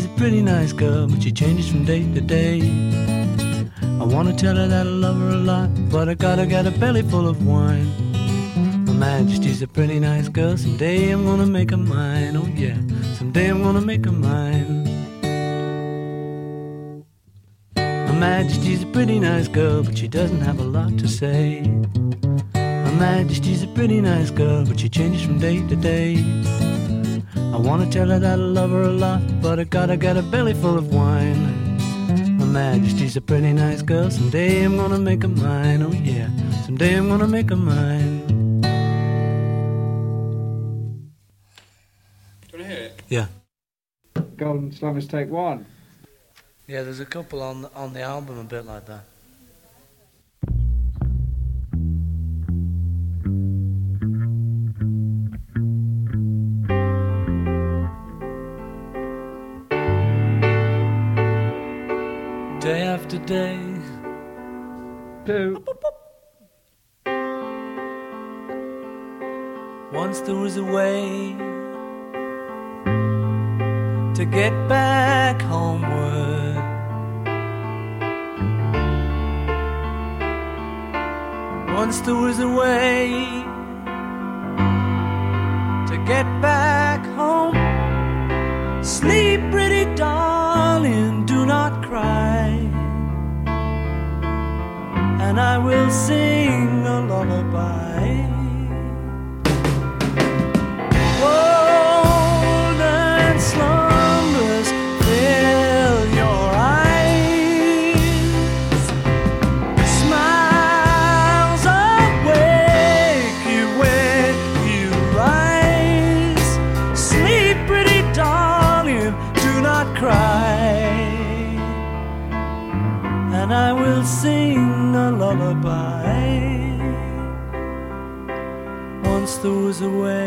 Majesty's a pretty nice girl, but she changes from day to day. I wanna tell her that I love her a lot, but I gotta get a belly full of wine. Her Majesty's a pretty nice girl, someday I'm gonna make her mine. Oh yeah, someday I'm gonna make her mine. Her Majesty's a pretty nice girl, but she doesn't have a lot to say. Her Majesty's a pretty nice girl, but she changes from day to day. I wanna tell her that I love her a lot, but I gotta get a belly full of wine. Her Majesty's a pretty nice girl, someday I'm gonna make her mine. Oh yeah, someday I'm gonna make her mine. Do you want to hear it? Yeah. Golden Slummers, take one. Yeah, there's a couple on on the album a bit like that. day after day. Once there was a way to get back homeward. Once there was a way to get back home. Sleep, pretty darling, do not cry and I will sing a lullaby. away.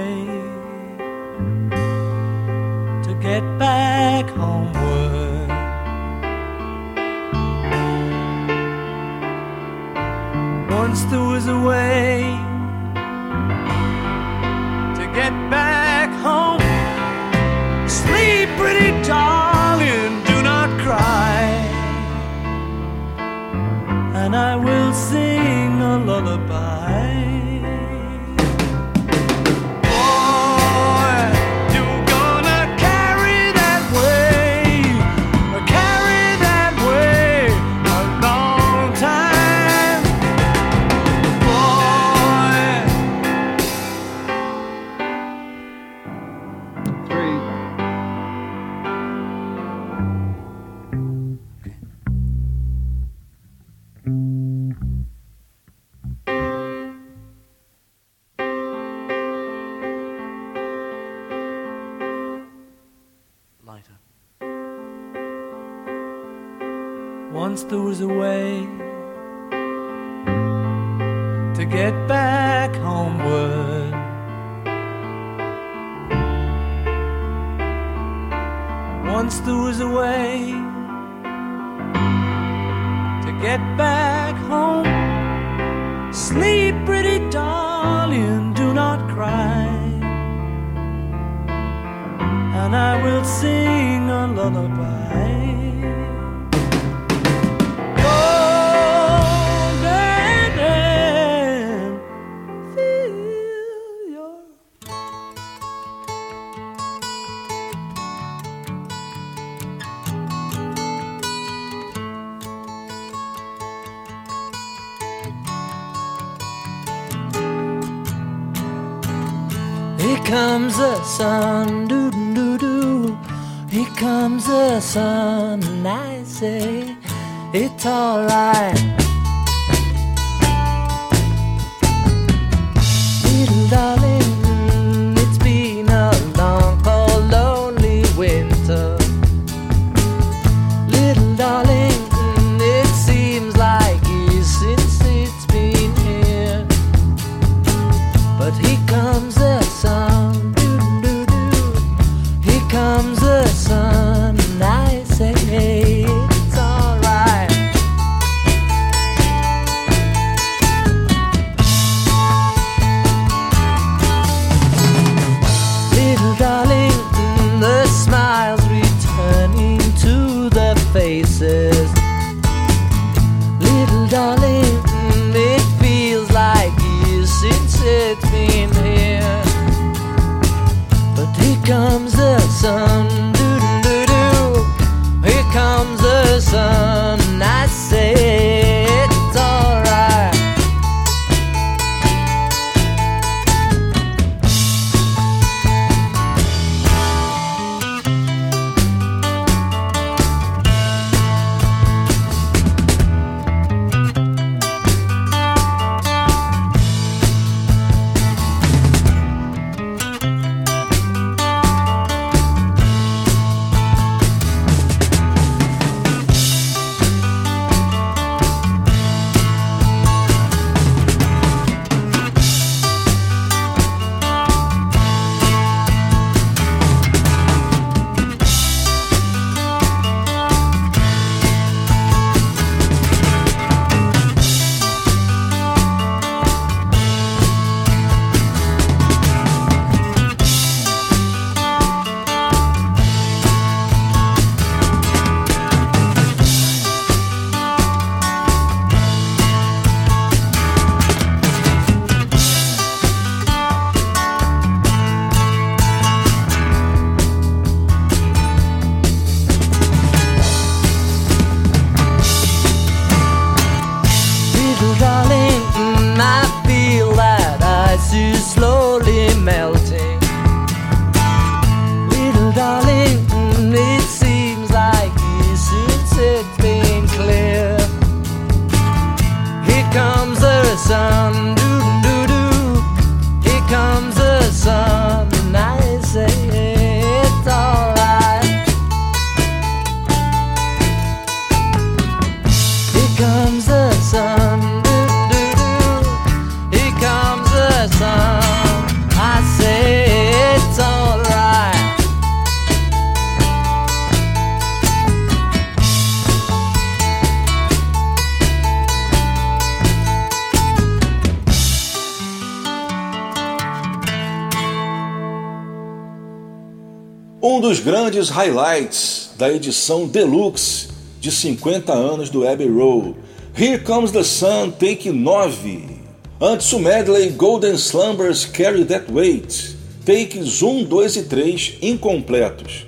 Grandes highlights da edição deluxe de 50 anos do Abbey Road. Here Comes the Sun, take 9. Antes o medley Golden Slumbers Carry That Weight, takes 1, 2 e 3 incompletos.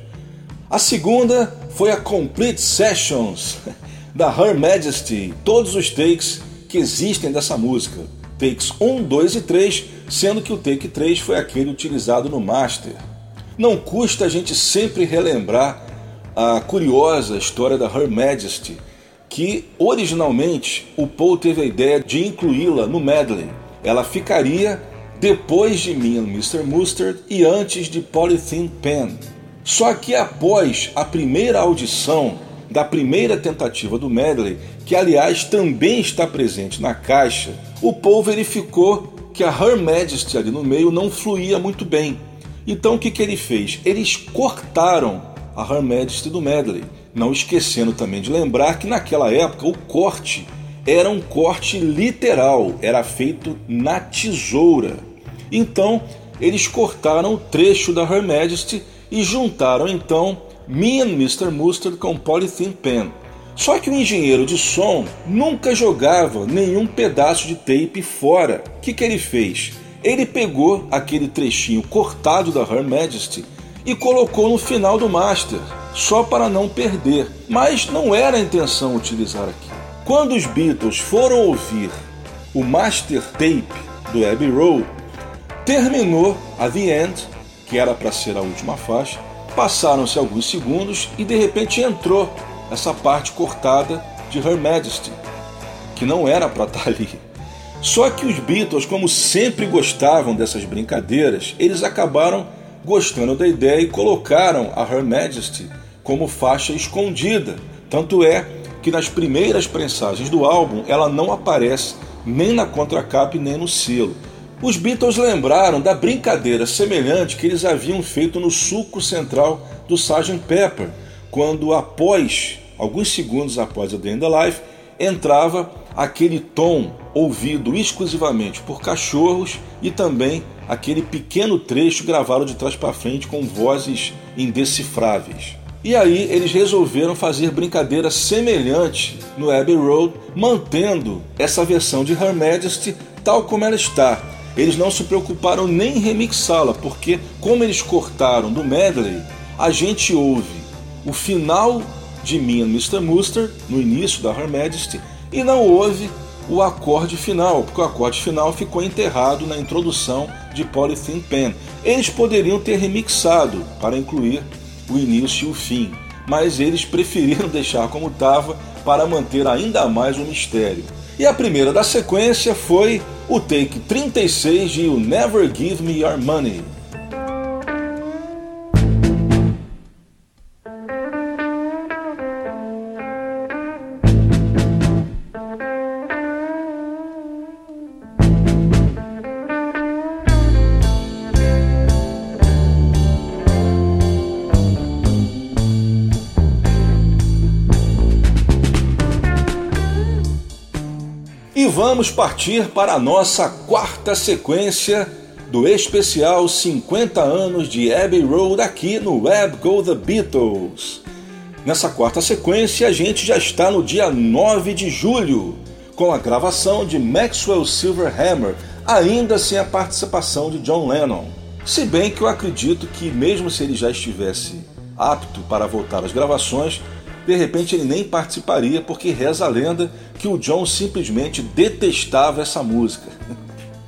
A segunda foi a Complete Sessions da Her Majesty, todos os takes que existem dessa música. Takes 1, 2 e 3, sendo que o take 3 foi aquele utilizado no master. Não custa a gente sempre relembrar a curiosa história da Her Majesty, que originalmente o Paul teve a ideia de incluí-la no medley. Ela ficaria depois de Me and Mr. Mustard e antes de Polythene Pen. Só que após a primeira audição da primeira tentativa do medley, que aliás também está presente na caixa, o Paul verificou que a Her Majesty ali no meio não fluía muito bem. Então o que, que ele fez? Eles cortaram a Her Majesty do medley, não esquecendo também de lembrar que naquela época o corte era um corte literal, era feito na tesoura. Então eles cortaram o trecho da Her Majesty e juntaram então Me and Mr. Mustard com Polythene Pen. Só que o engenheiro de som nunca jogava nenhum pedaço de tape fora. O que, que ele fez? Ele pegou aquele trechinho cortado da Her Majesty e colocou no final do master, só para não perder. Mas não era a intenção utilizar aqui. Quando os Beatles foram ouvir o master tape do Abbey Road, terminou a The End, que era para ser a última faixa. Passaram-se alguns segundos e de repente entrou essa parte cortada de Her Majesty, que não era para estar ali. Só que os Beatles, como sempre gostavam dessas brincadeiras, eles acabaram gostando da ideia e colocaram a Her Majesty como faixa escondida. Tanto é que nas primeiras prensagens do álbum ela não aparece nem na contracapa nem no selo. Os Beatles lembraram da brincadeira semelhante que eles haviam feito no suco central do Sgt. Pepper, quando após, alguns segundos após a The End Life, entrava aquele tom ouvido exclusivamente por cachorros e também aquele pequeno trecho gravado de trás para frente com vozes indecifráveis. E aí eles resolveram fazer brincadeira semelhante no Abbey Road, mantendo essa versão de Her Majesty tal como ela está. Eles não se preocuparam nem em remixá-la, porque como eles cortaram do medley, a gente ouve o final de Me and Mr. Mustard no início da Her Majesty e não houve o acorde final, porque o acorde final ficou enterrado na introdução de Polythene Pen. Eles poderiam ter remixado para incluir o início e o fim, mas eles preferiram deixar como estava para manter ainda mais o mistério. E a primeira da sequência foi o take 36 de You Never Give Me Your Money. Vamos partir para a nossa quarta sequência do especial 50 anos de Abbey Road aqui no Web Go The Beatles. Nessa quarta sequência, a gente já está no dia 9 de julho, com a gravação de Maxwell Silverhammer, ainda sem a participação de John Lennon. Se bem que eu acredito que, mesmo se ele já estivesse apto para voltar às gravações, de repente ele nem participaria, porque reza a lenda que o John simplesmente detestava essa música.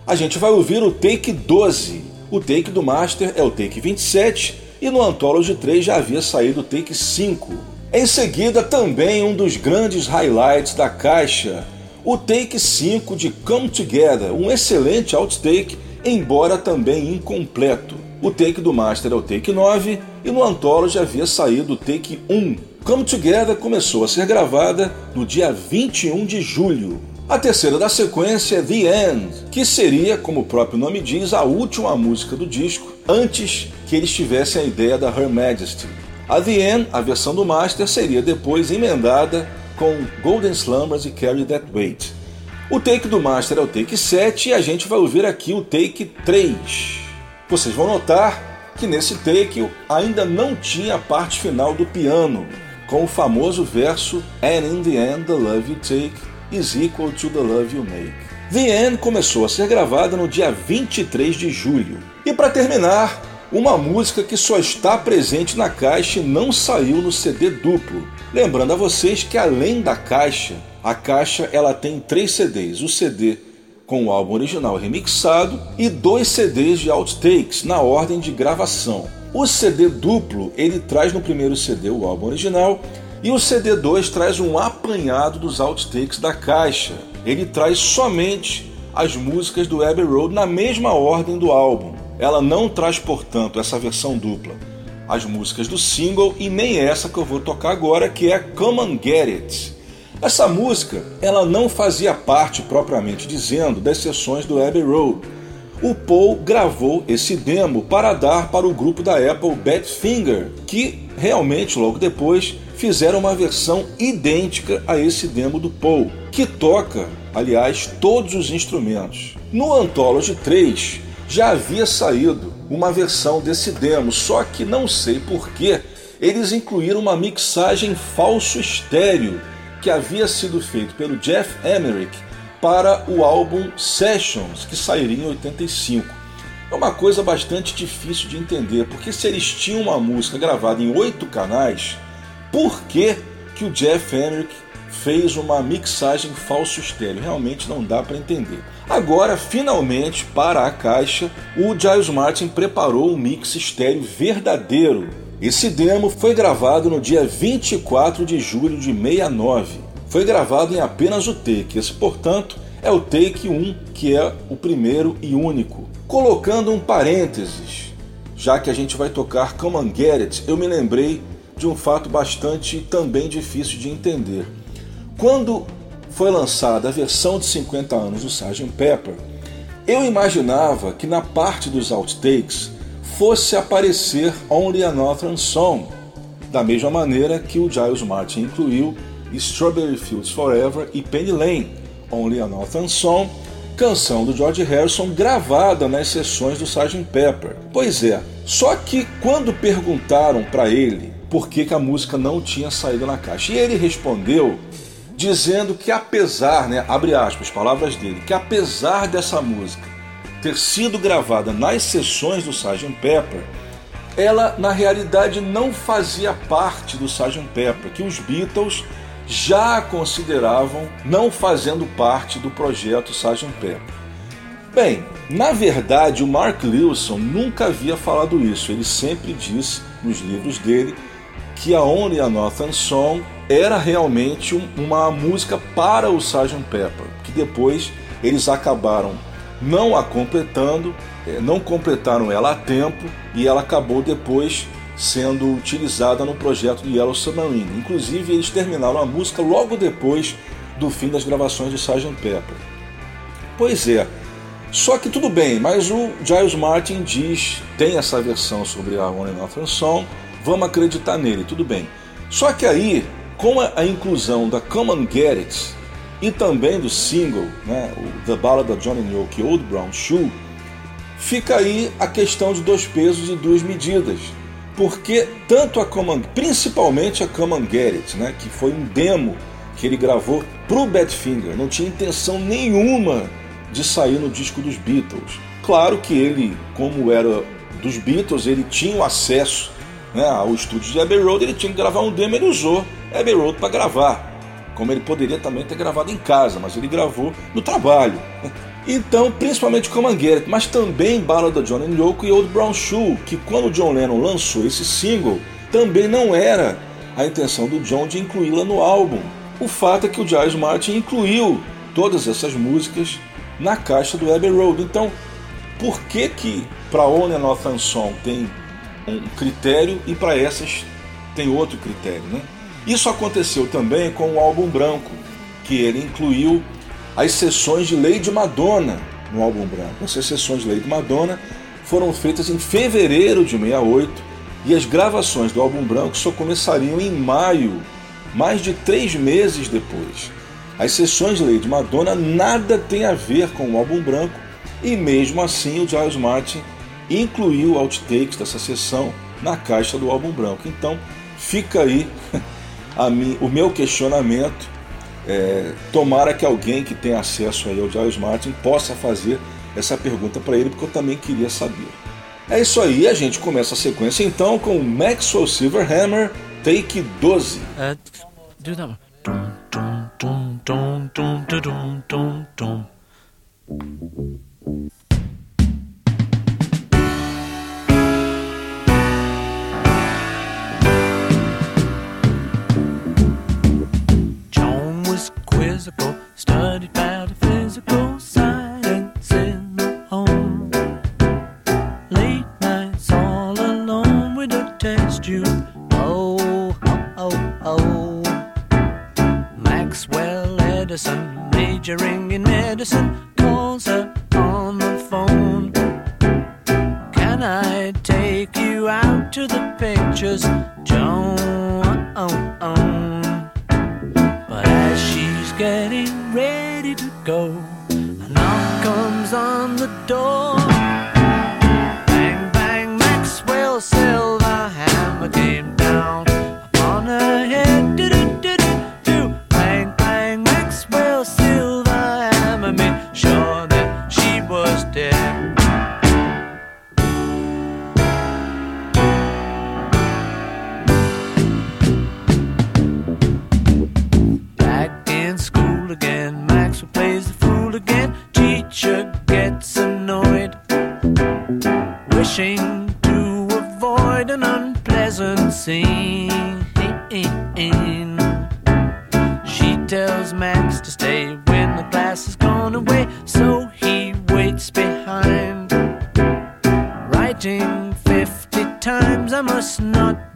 A gente vai ouvir o take 12. O take do Master é o take 27 e no Anthology 3 já havia saído o take 5. Em seguida, também um dos grandes highlights da caixa, o take 5 de Come Together, um excelente outtake, embora também incompleto. O take do Master é o take 9 e no Anthology havia saído o take 1. Come Together começou a ser gravada no dia 21 de julho. A terceira da sequência é The End, que seria, como o próprio nome diz, a última música do disco antes que eles tivessem a ideia da Her Majesty. A The End, a versão do Master, seria depois emendada com Golden Slumbers e Carry That Weight. O take do Master é o take 7 e a gente vai ouvir aqui o take 3. Vocês vão notar que nesse take ainda não tinha a parte final do piano, com o famoso verso And in the end the love you take is equal to the love you make. The End começou a ser gravada no dia 23 de julho. E para terminar, uma música que só está presente na caixa e não saiu no CD duplo. Lembrando a vocês que além da caixa, a caixa ela tem três CDs: o CD com o álbum original remixado e dois CDs de outtakes na ordem de gravação. O CD duplo ele traz no primeiro CD o álbum original e o CD 2 traz um apanhado dos outtakes da caixa. Ele traz somente as músicas do Abbey Road na mesma ordem do álbum. Ela não traz, portanto, essa versão dupla, as músicas do single e nem essa que eu vou tocar agora, que é Come and Get It. Essa música, ela não fazia parte propriamente dizendo das sessões do Abbey Road. O Paul gravou esse demo para dar para o grupo da Apple Badfinger, que realmente logo depois fizeram uma versão idêntica a esse demo do Paul, que toca, aliás, todos os instrumentos. No Anthology 3 já havia saído uma versão desse demo, só que não sei por que eles incluíram uma mixagem falso estéreo que havia sido feito pelo Jeff Emerick para o álbum Sessions, que sairia em 85. É uma coisa bastante difícil de entender, porque se eles tinham uma música gravada em oito canais, por que, que o Jeff Emerick fez uma mixagem falso estéreo? Realmente não dá para entender. Agora, finalmente, para a caixa, o Giles Martin preparou um mix estéreo verdadeiro esse demo foi gravado no dia 24 de julho de 69. Foi gravado em apenas o take, esse, portanto, é o take 1, que é o primeiro e único. Colocando um parênteses, já que a gente vai tocar Come and Get It, eu me lembrei de um fato bastante também difícil de entender. Quando foi lançada a versão de 50 anos do Sgt. Pepper, eu imaginava que na parte dos outtakes fosse aparecer Only a Northern Song, da mesma maneira que o Giles Martin incluiu Strawberry Fields Forever e Penny Lane, Only a Northern Song, canção do George Harrison gravada nas sessões do Sgt. Pepper. Pois é, só que quando perguntaram para ele por que, que a música não tinha saído na caixa, e ele respondeu dizendo que apesar, né, abre aspas, palavras dele, que apesar dessa música ter sido gravada nas sessões do Sgt. Pepper, ela na realidade não fazia parte do Sgt. Pepper, que os Beatles já consideravam não fazendo parte do projeto Sgt. Pepper. Bem, na verdade o Mark Lewison nunca havia falado isso. Ele sempre disse nos livros dele que a Only a Northern Song era realmente uma música para o Sgt. Pepper, que depois eles acabaram não a completando, é, não completaram ela a tempo e ela acabou depois sendo utilizada no projeto do Yellow Submarine. Inclusive, eles terminaram a música logo depois do fim das gravações de Sgt. Pepper. Pois é, só que tudo bem, mas o Giles Martin diz, tem essa versão sobre a One Northern Song, vamos acreditar nele, tudo bem. Só que aí, com a, a inclusão da Common Get It, e também do single, né, o The Ballad of Johnny e Old Brown Shoe, fica aí a questão de dois pesos e duas medidas. Porque tanto a Command, principalmente a Command Garrett, né, que foi um demo que ele gravou pro Badfinger, não tinha intenção nenhuma de sair no disco dos Beatles. Claro que ele, como era dos Beatles, ele tinha o acesso né, ao estúdio de Abbey Road, ele tinha que gravar um demo, ele usou Abbey Road para gravar como ele poderia também ter gravado em casa, mas ele gravou no trabalho. Então, principalmente com Mangueira, mas também Ballad da John and Yoko e Old Brown Shoe, que quando John Lennon lançou esse single, também não era a intenção do John de incluí-la no álbum. O fato é que o Giles Martin incluiu todas essas músicas na caixa do Abbey Road. Então, por que que para Only a Northern Song tem um critério e para essas tem outro critério, né? Isso aconteceu também com o álbum branco, que ele incluiu as sessões de Lady Madonna no álbum branco. Essas sessões de Lady Madonna foram feitas em fevereiro de 68 e as gravações do álbum branco só começariam em maio, mais de três meses depois. As sessões de Lady Madonna nada tem a ver com o álbum branco e mesmo assim o Giles Martin incluiu outtakes dessa sessão na caixa do álbum branco. Então fica aí mim, o meu questionamento. É, tomara que alguém que tenha acesso aí ao Giles Martin possa fazer essa pergunta para ele, porque eu também queria saber. É isso aí, a gente começa a sequência então com Maxwell Silverhammer, take 12. Uh, do that one. Quizzical, studied metaphysical science in the home. Late nights all alone with a test tube. Oh, oh, oh, oh. Maxwell Edison, majoring in medicine, calls her on the phone. Can I take you out to the pictures, Joan? Oh, oh. Go, a knock comes on the door. Scene. She tells Max to stay when the class has gone away, so he waits behind. Writing 50 times, I must not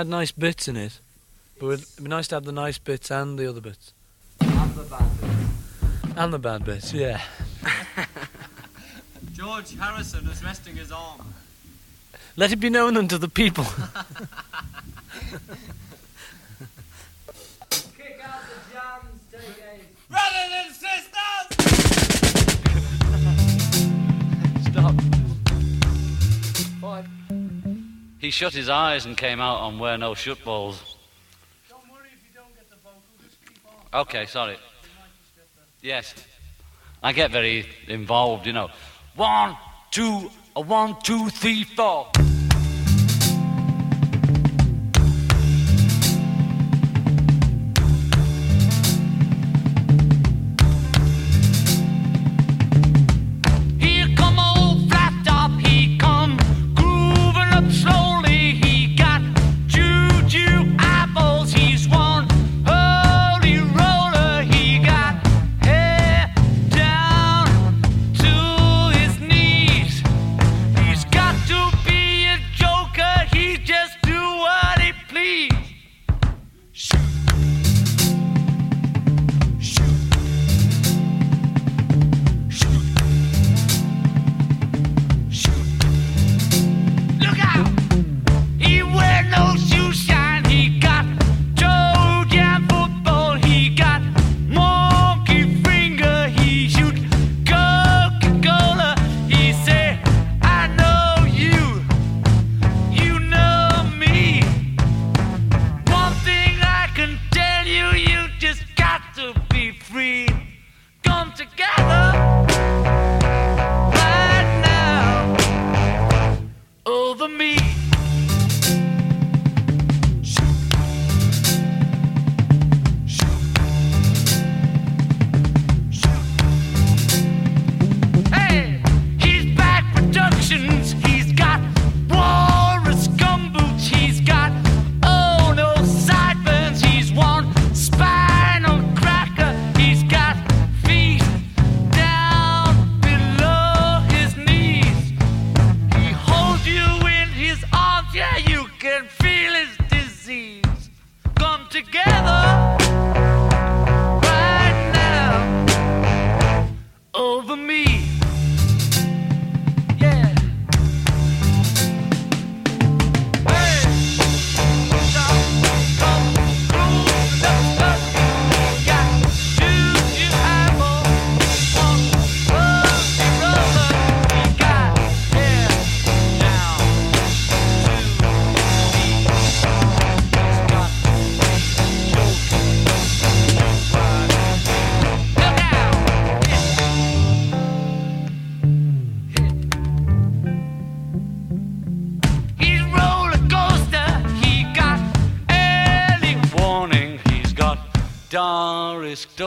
had nice bits in it. But it'd be nice to have the nice bits and the other bits. And the bad bit. And the bad bits, yeah. George Harrison is resting his arm. Let it be known unto the people. He shut his eyes and came out on Where No Shut Balls. Okay, sorry. Yes. I get very involved, you know. One, two, a one, two, three, four.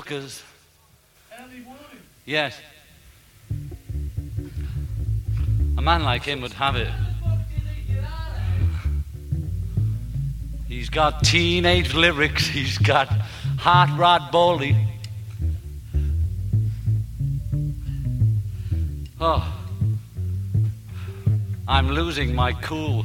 Duckers. Yes. A man like him would have it. He's got teenage lyrics. He's got hot rod bowling. Oh, I'm losing my cool.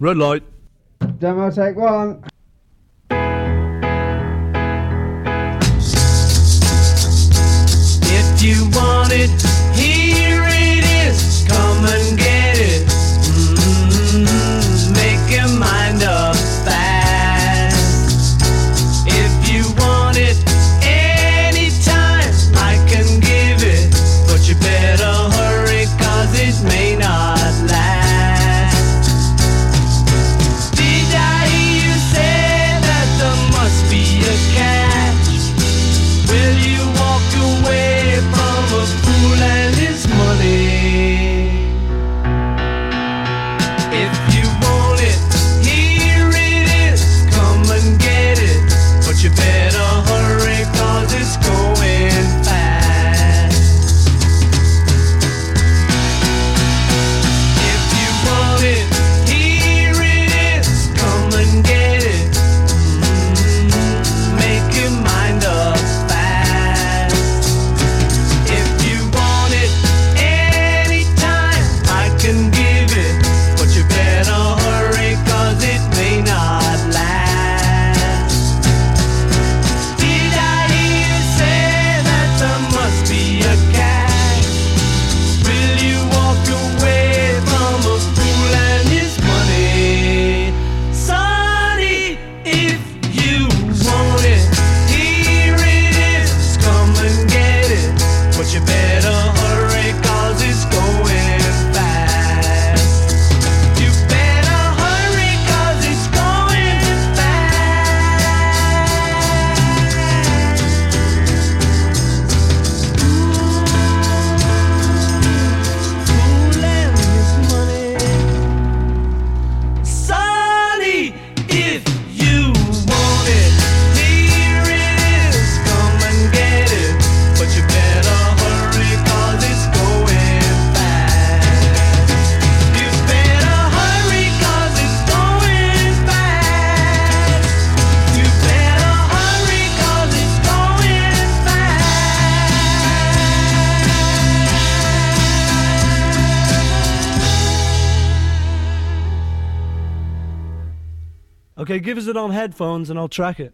Red light. Demo take one. It on headphones and I'll track it.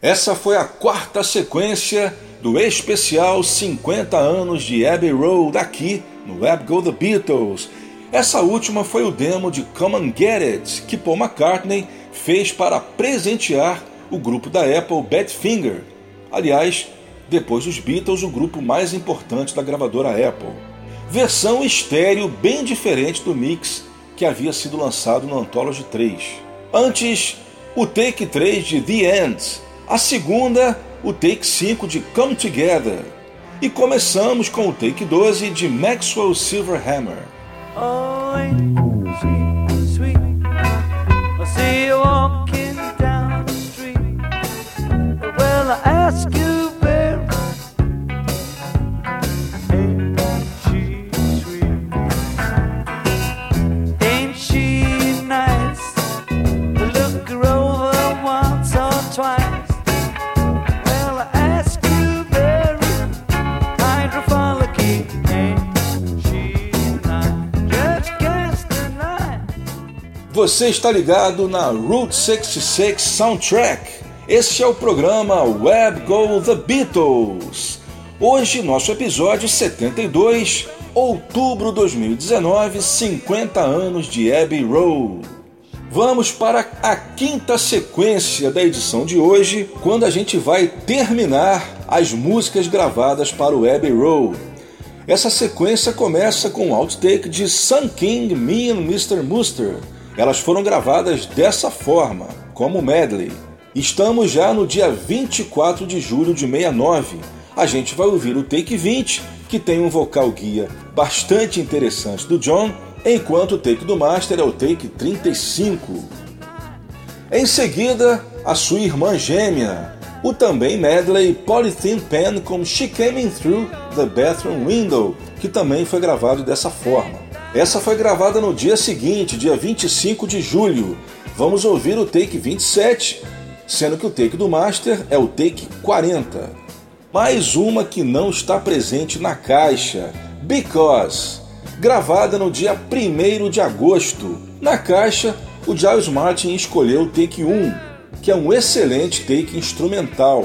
Essa foi a quarta sequência do especial 50 anos de Abbey Road aqui no Web Go The Beatles. Essa última foi o demo de Come and Get It que Paul McCartney fez para presentear o grupo da Apple Badfinger. Aliás, depois dos Beatles, o grupo mais importante da gravadora Apple. Versão estéreo bem diferente do mix que havia sido lançado no Anthology 3. Antes, o take 3 de The End, a segunda, o take 5 de Come Together. E começamos com o take 12 de Maxwell Silverhammer. Oh, ain't sweet, Você está ligado na Route 66 Soundtrack. Este é o programa Web Go The Beatles. Hoje, nosso episódio 72, outubro 2019, 50 anos de Abbey Road. Vamos para a quinta sequência da edição de hoje, quando a gente vai terminar as músicas gravadas para o Abbey Road. Essa sequência começa com o outtake de Sun King, Me and Mr. Muster. Elas foram gravadas dessa forma, como medley. Estamos já no dia 24 de julho de 69. A gente vai ouvir o take 20, que tem um vocal guia bastante interessante do John, enquanto o take do Master é o take 35. Em seguida, a sua irmã gêmea, o também medley Polythene Pen com She Came In Through the Bathroom Window, que também foi gravado dessa forma. Essa foi gravada no dia seguinte, dia 25 de julho. Vamos ouvir o take 27, sendo que o take do Master é o take 40. Mais uma que não está presente na caixa, Because, gravada no dia 1 de agosto. Na caixa, o Giles Martin escolheu o take 1, que é um excelente take instrumental.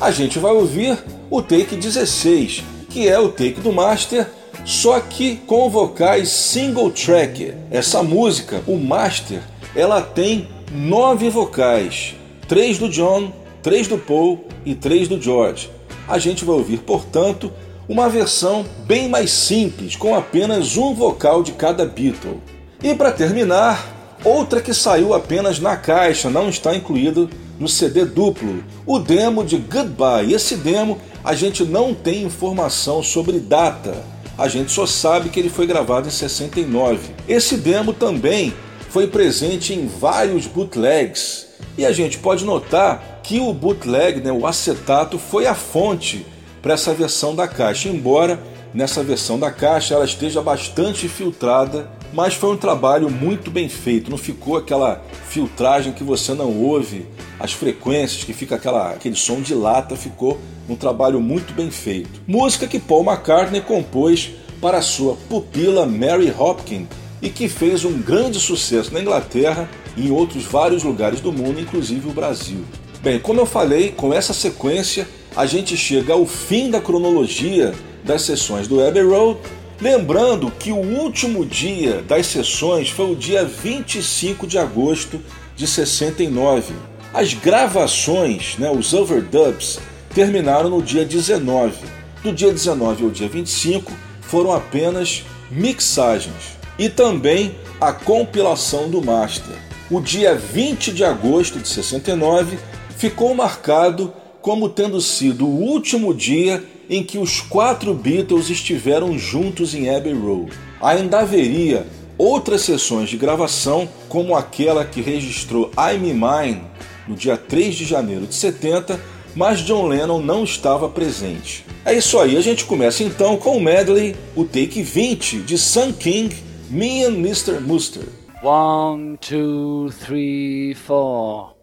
A gente vai ouvir o take 16, que é o take do Master, só que com vocais single track. Essa música, o Master, ela tem nove vocais, três do John, três do Paul e três do George. A gente vai ouvir, portanto, uma versão bem mais simples, com apenas um vocal de cada Beatle. E para terminar, outra que saiu apenas na caixa, não está incluído no CD duplo, o demo de Goodbye. Esse demo a gente não tem informação sobre data, a gente só sabe que ele foi gravado em 69. Esse demo também foi presente em vários bootlegs e a gente pode notar que o bootleg, né, o acetato, foi a fonte para essa versão da caixa, embora nessa versão da caixa ela esteja bastante filtrada, mas foi um trabalho muito bem feito, não ficou aquela filtragem que você não ouve, as frequências, que fica aquela, aquele som de lata, ficou um trabalho muito bem feito. Música que Paul McCartney compôs para sua pupila Mary Hopkins e que fez um grande sucesso na Inglaterra e em outros vários lugares do mundo, inclusive o Brasil. Bem, como eu falei, com essa sequência a gente chega ao fim da cronologia das sessões do Abbey Road, lembrando que o último dia das sessões foi o dia 25 de agosto de 69. As gravações, né, os overdubs, terminaram no dia 19. Do dia 19 ao dia 25 foram apenas mixagens e também a compilação do master. O dia 20 de agosto de 69 ficou marcado como tendo sido o último dia em que os quatro Beatles estiveram juntos em Abbey Road. Ainda haveria outras sessões de gravação, como aquela que registrou I'm Mine no dia 3 de janeiro de 70, mas John Lennon não estava presente. É isso aí, a gente começa então com o medley, o take 20 de Sun King, Me and Mr. Muster. One, two, three, four.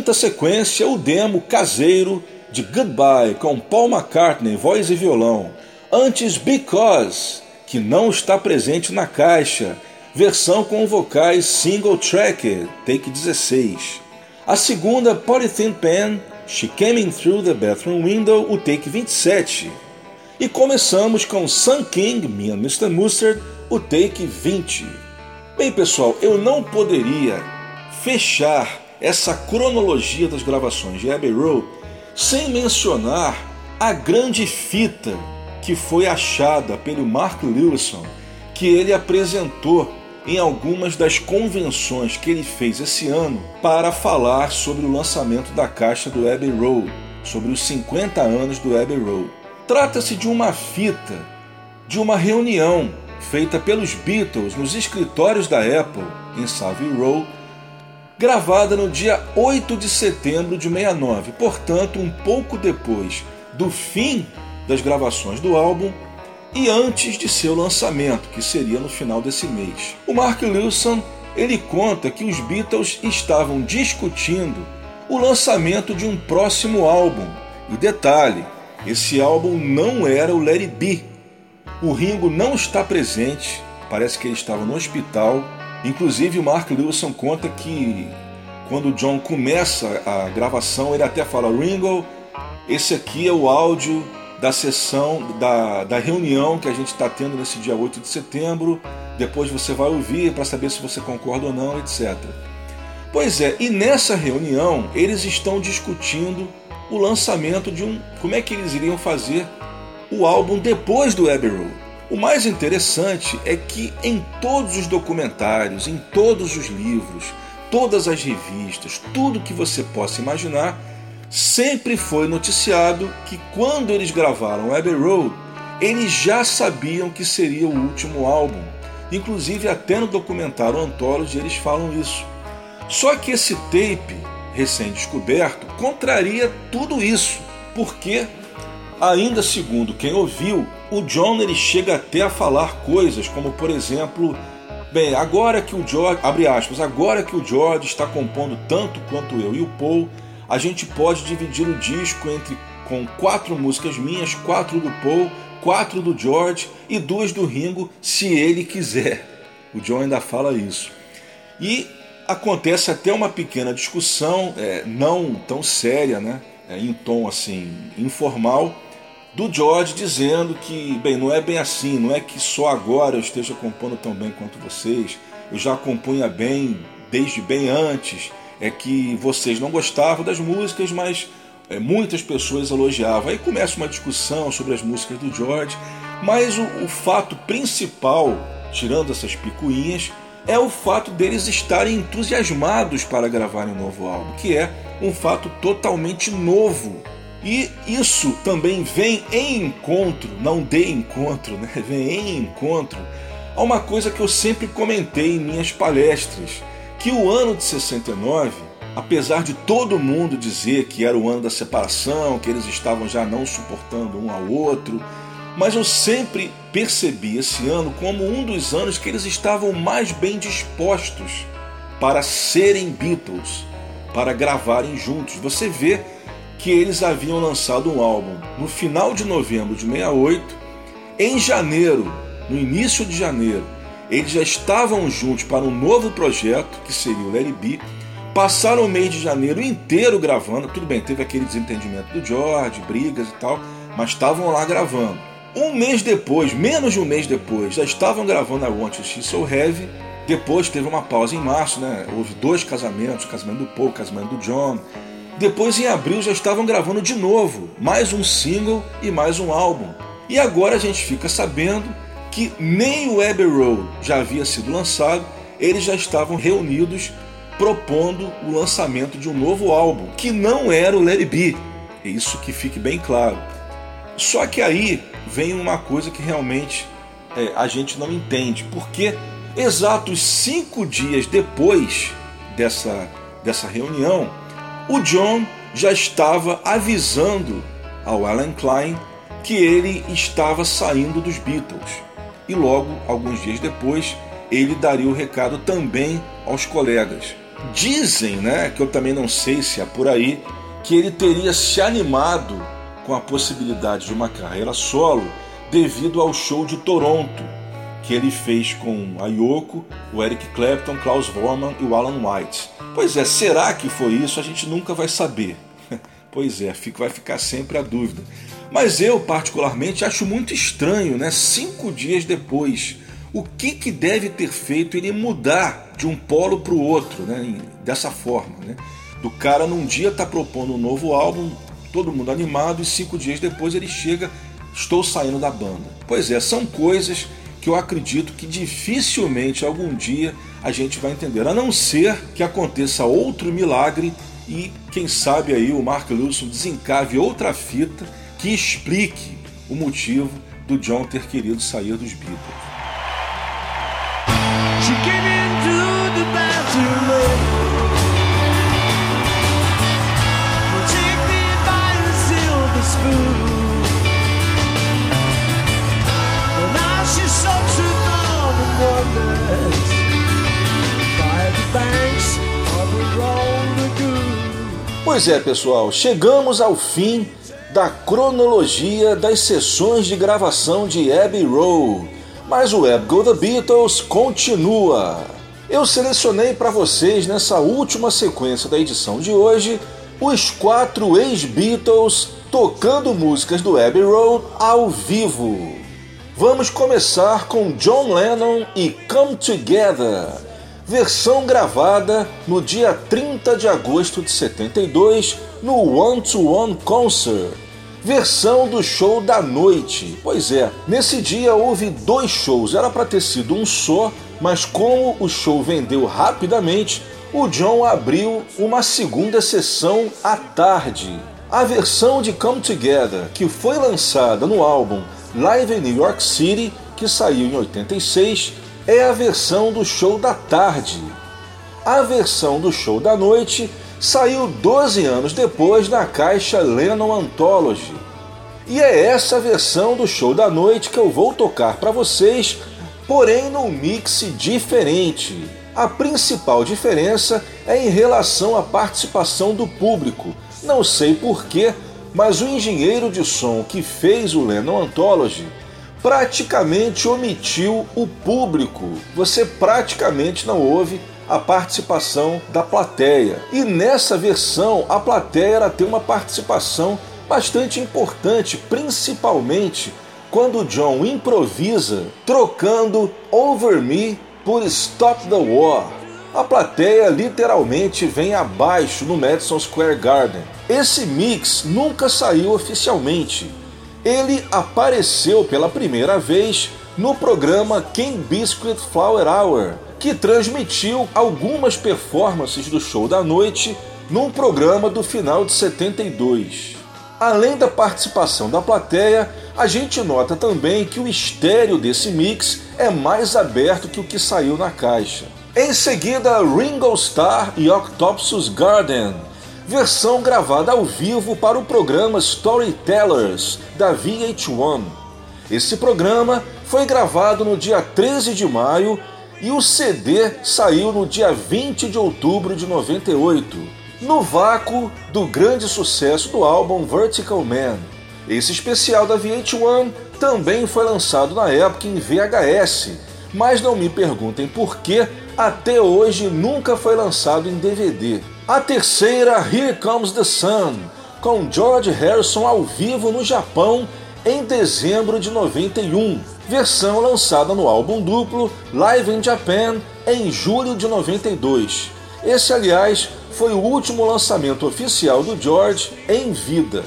quinta sequência o demo caseiro de Goodbye com Paul McCartney, voz e violão. Antes Because, que não está presente na caixa, versão com vocais single track, take 16. A segunda Polythene Pen, She Came In Through the Bathroom Window, o take 27. E começamos com Sun King, Me and Mr. Mustard, o take 20. Bem, pessoal, eu não poderia fechar essa cronologia das gravações de Abbey Road sem mencionar a grande fita que foi achada pelo Mark Lewison, que ele apresentou em algumas das convenções que ele fez esse ano para falar sobre o lançamento da caixa do Abbey Road, sobre os 50 anos do Abbey Road. Trata-se de uma fita de uma reunião feita pelos Beatles nos escritórios da Apple em Savile Row, gravada no dia 8 de setembro de 69, portanto, um pouco depois do fim das gravações do álbum e antes de seu lançamento, que seria no final desse mês. O Mark Lewson ele conta que os Beatles estavam discutindo o lançamento de um próximo álbum. E detalhe, esse álbum não era o It Be. O Ringo não está presente, parece que ele estava no hospital. Inclusive o Mark Lewison conta que quando o John começa a gravação, ele até fala: Ringo, esse aqui é o áudio da sessão, da, da reunião que a gente está tendo nesse dia 8 de setembro. Depois você vai ouvir para saber se você concorda ou não, etc. Pois é, e nessa reunião eles estão discutindo o lançamento de um. como é que eles iriam fazer o álbum depois do Abbey Road. O mais interessante é que em todos os documentários, em todos os livros, todas as revistas, tudo que você possa imaginar, sempre foi noticiado que quando eles gravaram Abbey Road, eles já sabiam que seria o último álbum. Inclusive até no documentário Anthology eles falam isso. Só que esse tape recém-descoberto contraria tudo isso, porque ainda segundo quem ouviu, o John ele chega até a falar coisas como por exemplo, bem, agora que o George, abre aspas, agora que o George está compondo tanto quanto eu e o Paul, a gente pode dividir o disco entre com quatro músicas minhas, quatro do Paul, quatro do George e duas do Ringo, se ele quiser. O John ainda fala isso. E acontece até uma pequena discussão, é, não tão séria, né? É, em tom assim informal, do George dizendo que, bem, não é bem assim, não é que só agora eu esteja compondo tão bem quanto vocês, eu já compunha bem desde bem antes, é que vocês não gostavam das músicas, mas é, muitas pessoas elogiavam. Aí começa uma discussão sobre as músicas do George, mas o, o fato principal, tirando essas picuinhas, é o fato deles estarem entusiasmados para gravarem um novo álbum, que é um fato totalmente novo. E isso também vem em encontro, não de encontro, né? vem em encontro a uma coisa que eu sempre comentei em minhas palestras, que o ano de 69, apesar de todo mundo dizer que era o ano da separação, que eles estavam já não suportando um ao outro, mas eu sempre percebi esse ano como um dos anos que eles estavam mais bem dispostos para serem Beatles, para gravarem juntos. Você vê que eles haviam lançado um álbum no final de novembro de 68, em janeiro, no início de janeiro, eles já estavam juntos para um novo projeto, que seria o Larry B. Passaram o mês de janeiro inteiro gravando. Tudo bem, teve aquele desentendimento do George, brigas e tal, mas estavam lá gravando. Um mês depois, menos de um mês depois, já estavam gravando a Want to See So Heavy. Depois teve uma pausa em março, né? Houve dois casamentos, o casamento do Paul, o casamento do John. Depois, em abril, já estavam gravando de novo, mais um single e mais um álbum. E agora a gente fica sabendo que nem o Abbey Road já havia sido lançado, eles já estavam reunidos propondo o lançamento de um novo álbum, que não era o Let It Be. Isso que fique bem claro. Só que aí vem uma coisa que realmente é, a gente não entende, porque exatos cinco dias depois dessa, dessa reunião, o John já estava avisando ao Alan Klein que ele estava saindo dos Beatles e logo, alguns dias depois, ele daria o recado também aos colegas. Dizem, né, que eu também não sei se é por aí, que ele teria se animado com a possibilidade de uma carreira solo devido ao show de Toronto que ele fez com a Yoko, o Eric Clapton, Klaus Vormann e o Alan White. Pois é, será que foi isso? A gente nunca vai saber. pois é, vai ficar sempre a dúvida. Mas eu, particularmente, acho muito estranho, né? Cinco dias depois, o que, que deve ter feito ele mudar de um polo para o outro, né? Dessa forma, né? Do cara num dia tá propondo um novo álbum, todo mundo animado, e cinco dias depois ele chega, estou saindo da banda. Pois é, são coisas que eu acredito que dificilmente algum dia a gente vai entender, a não ser que aconteça outro milagre e quem sabe aí o Mark Lewis desencave outra fita que explique o motivo do John ter querido sair dos Beatles. Pois é, pessoal, chegamos ao fim da cronologia das sessões de gravação de Abbey Road, mas o Web Go The Beatles continua. Eu selecionei para vocês nessa última sequência da edição de hoje os quatro ex-Beatles tocando músicas do Abbey Road ao vivo. Vamos começar com John Lennon e Come Together, versão gravada no dia 30 de agosto de 72 no One to One Concert, versão do show da noite. Pois é, nesse dia houve dois shows, era para ter sido um só, mas como o show vendeu rapidamente, o John abriu uma segunda sessão à tarde. A versão de Come Together, que foi lançada no álbum Live in New York City, que saiu em 86, é a versão do show da tarde. A versão do show da noite saiu 12 anos depois na caixa Lennon Anthology. E é essa versão do show da noite que eu vou tocar para vocês, porém num mix diferente. A principal diferença é em relação à participação do público. Não sei porquê, mas o engenheiro de som que fez o Lennon Anthology praticamente omitiu o público. Você praticamente não ouve a participação da plateia. E nessa versão, a plateia tem uma participação bastante importante, principalmente quando John improvisa trocando Over Me por Stop the War. A plateia literalmente vem abaixo no Madison Square Garden. Esse mix nunca saiu oficialmente. Ele apareceu pela primeira vez no programa King Biscuit Flower Hour, que transmitiu algumas performances do show da noite num programa do final de 72. Além da participação da plateia, a gente nota também que o estéreo desse mix é mais aberto que o que saiu na caixa. Em seguida, Ringo Starr e Octopus Garden, versão gravada ao vivo para o programa Storytellers da VH1. Esse programa foi gravado no dia 13 de maio e o CD saiu no dia 20 de outubro de 98 no vácuo do grande sucesso do álbum Vertical Man. Esse especial da VH1 também foi lançado na época em VHS, mas não me perguntem por que até hoje nunca foi lançado em DVD. A terceira, Here Comes the Sun, com George Harrison ao vivo no Japão em dezembro de 91, versão lançada no álbum duplo Live in Japan em julho de 92. Esse, aliás, foi o último lançamento oficial do George em vida.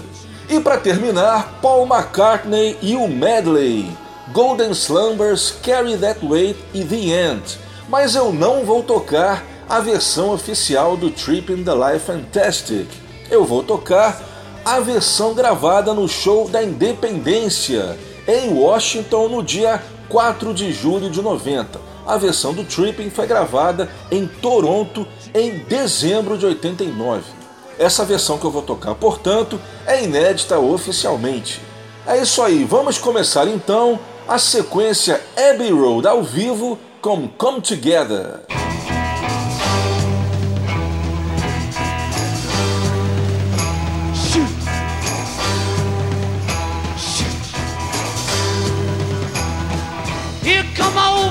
E para terminar, Paul McCartney e o medley Golden Slumbers, Carry That Weight e The End. Mas eu não vou tocar a versão oficial do Trip in the Life Fantastic. Eu vou tocar a versão gravada no show da Independência em Washington no dia 4 de julho de 90. A versão do Tripping foi gravada em Toronto em dezembro de 89. Essa versão que eu vou tocar, portanto, é inédita oficialmente. É isso aí, vamos começar então a sequência Abbey Road ao vivo com Come Together. Here come old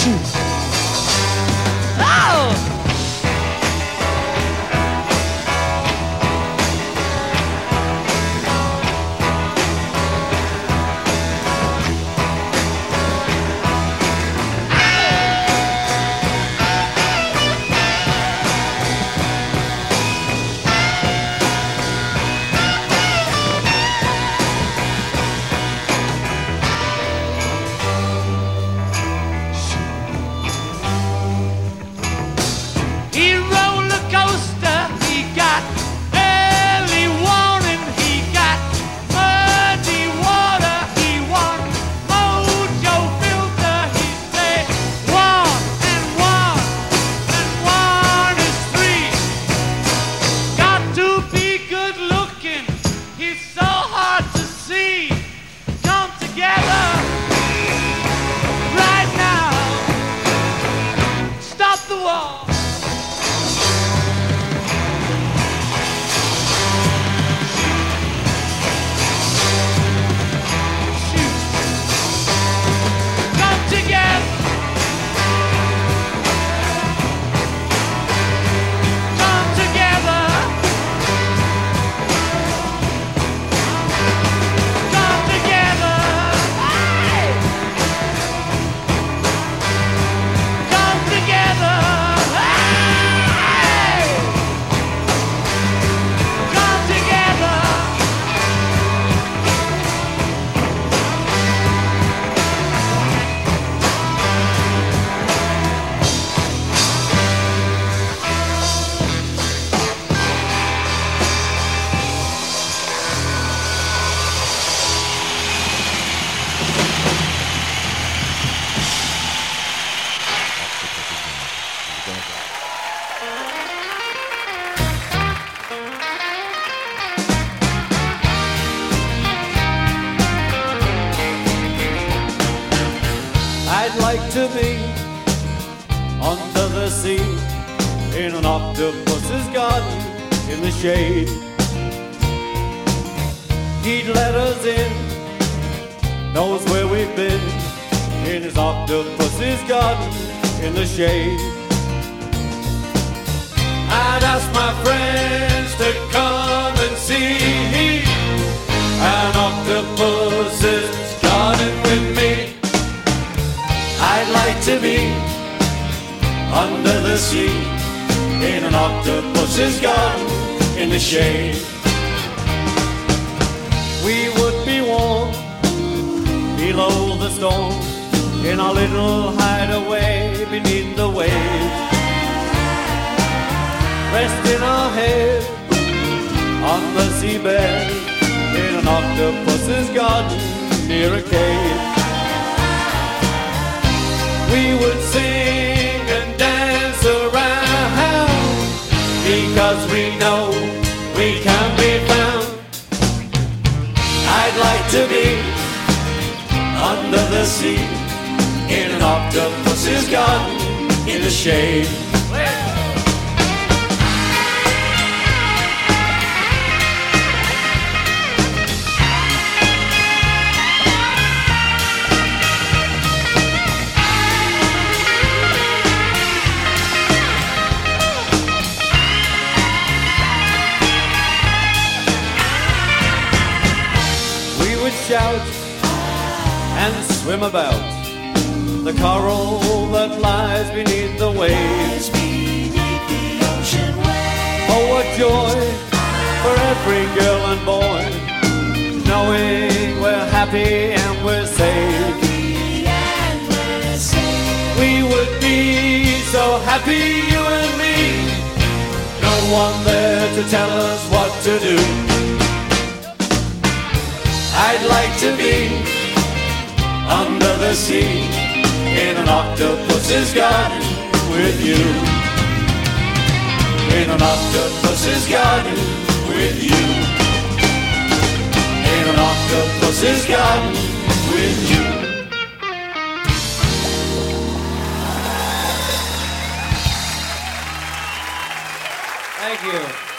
いい。like to be under the sea in an octopus's garden with you. In an octopus's garden with you. In an octopus's garden with you. Thank you.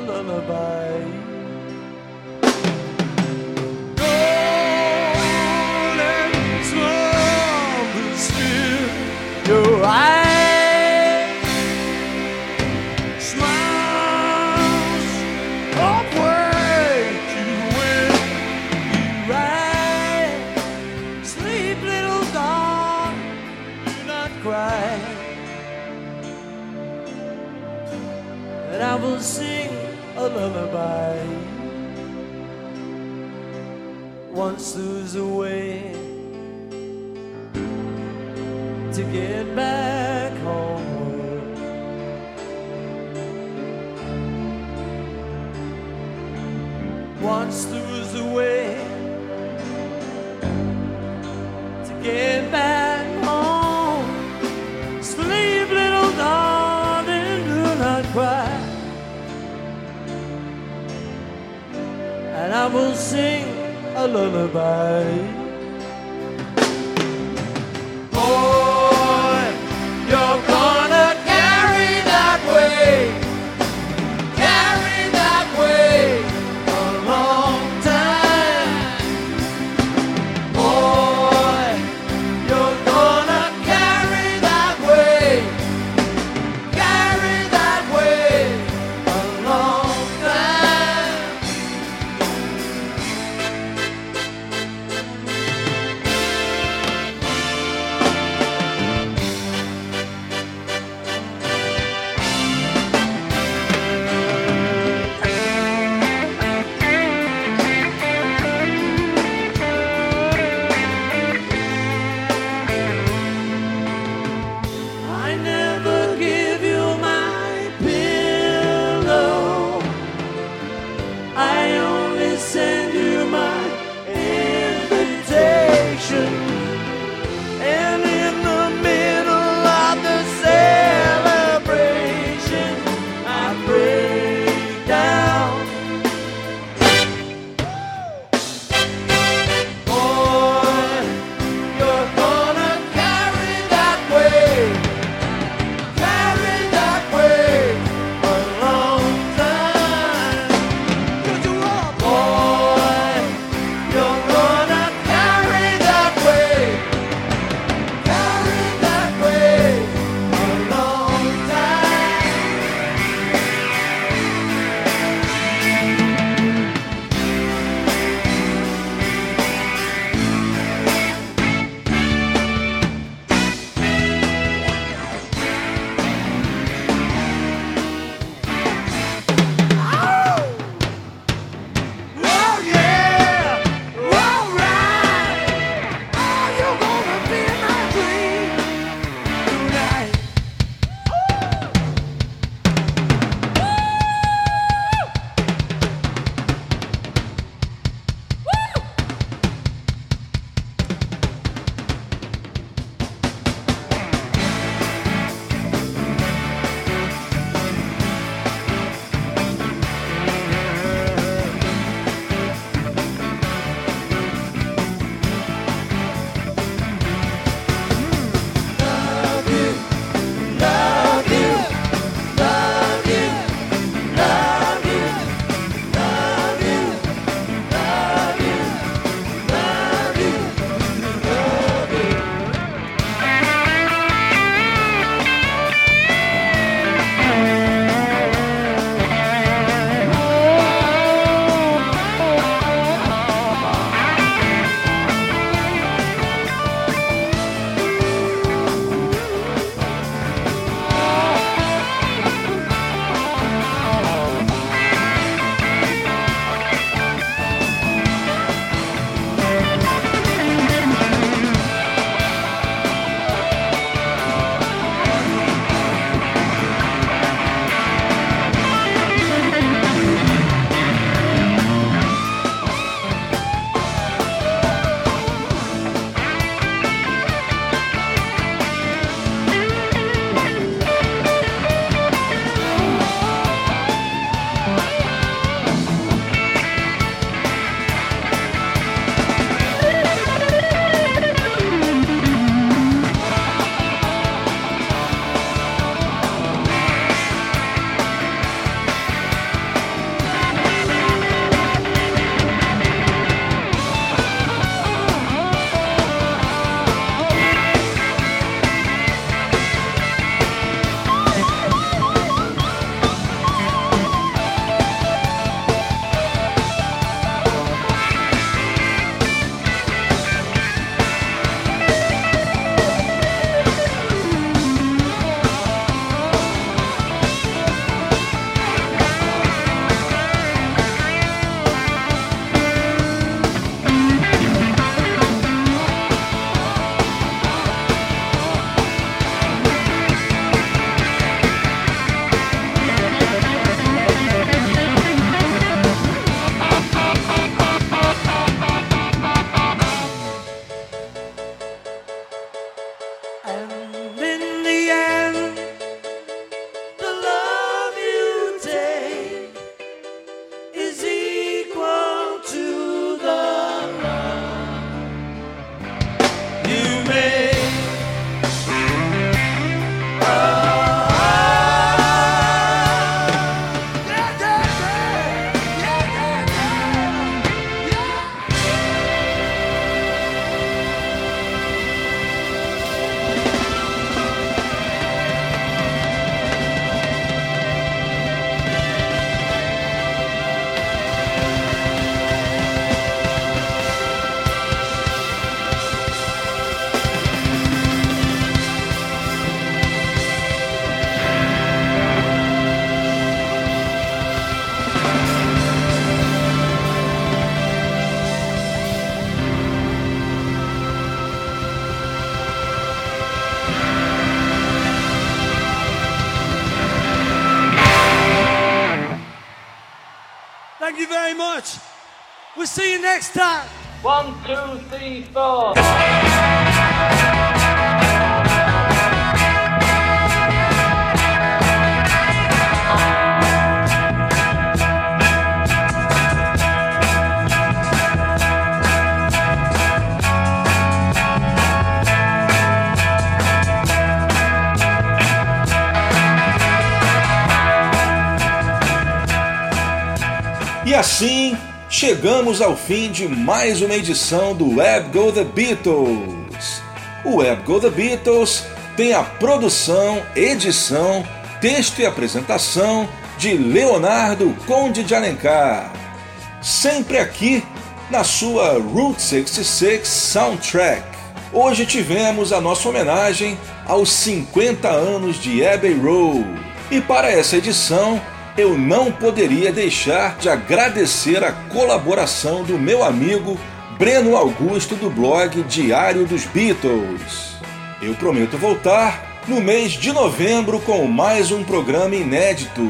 Lullaby. Once lose a way to get back lullaby. See chegamos ao fim de mais uma edição do Web Go The Beatles. O Web Go The Beatles tem a produção, edição, texto e apresentação de Leonardo Conde de Alencar. Sempre aqui na sua Route 66 Soundtrack. Hoje tivemos a nossa homenagem aos 50 anos de Abbey Road. E para essa edição, eu não poderia deixar de agradecer a colaboração do meu amigo Breno Augusto do blog Diário dos Beatles. Eu prometo voltar no mês de novembro com mais um programa inédito.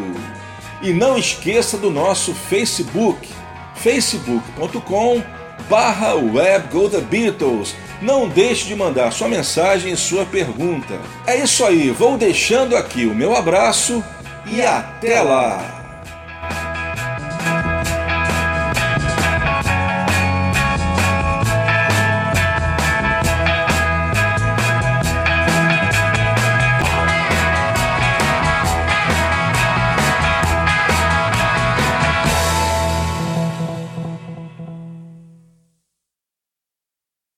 E não esqueça do nosso Facebook, facebook.com barra. Não deixe de mandar sua mensagem e sua pergunta. É isso aí, vou deixando aqui o meu abraço e até lá!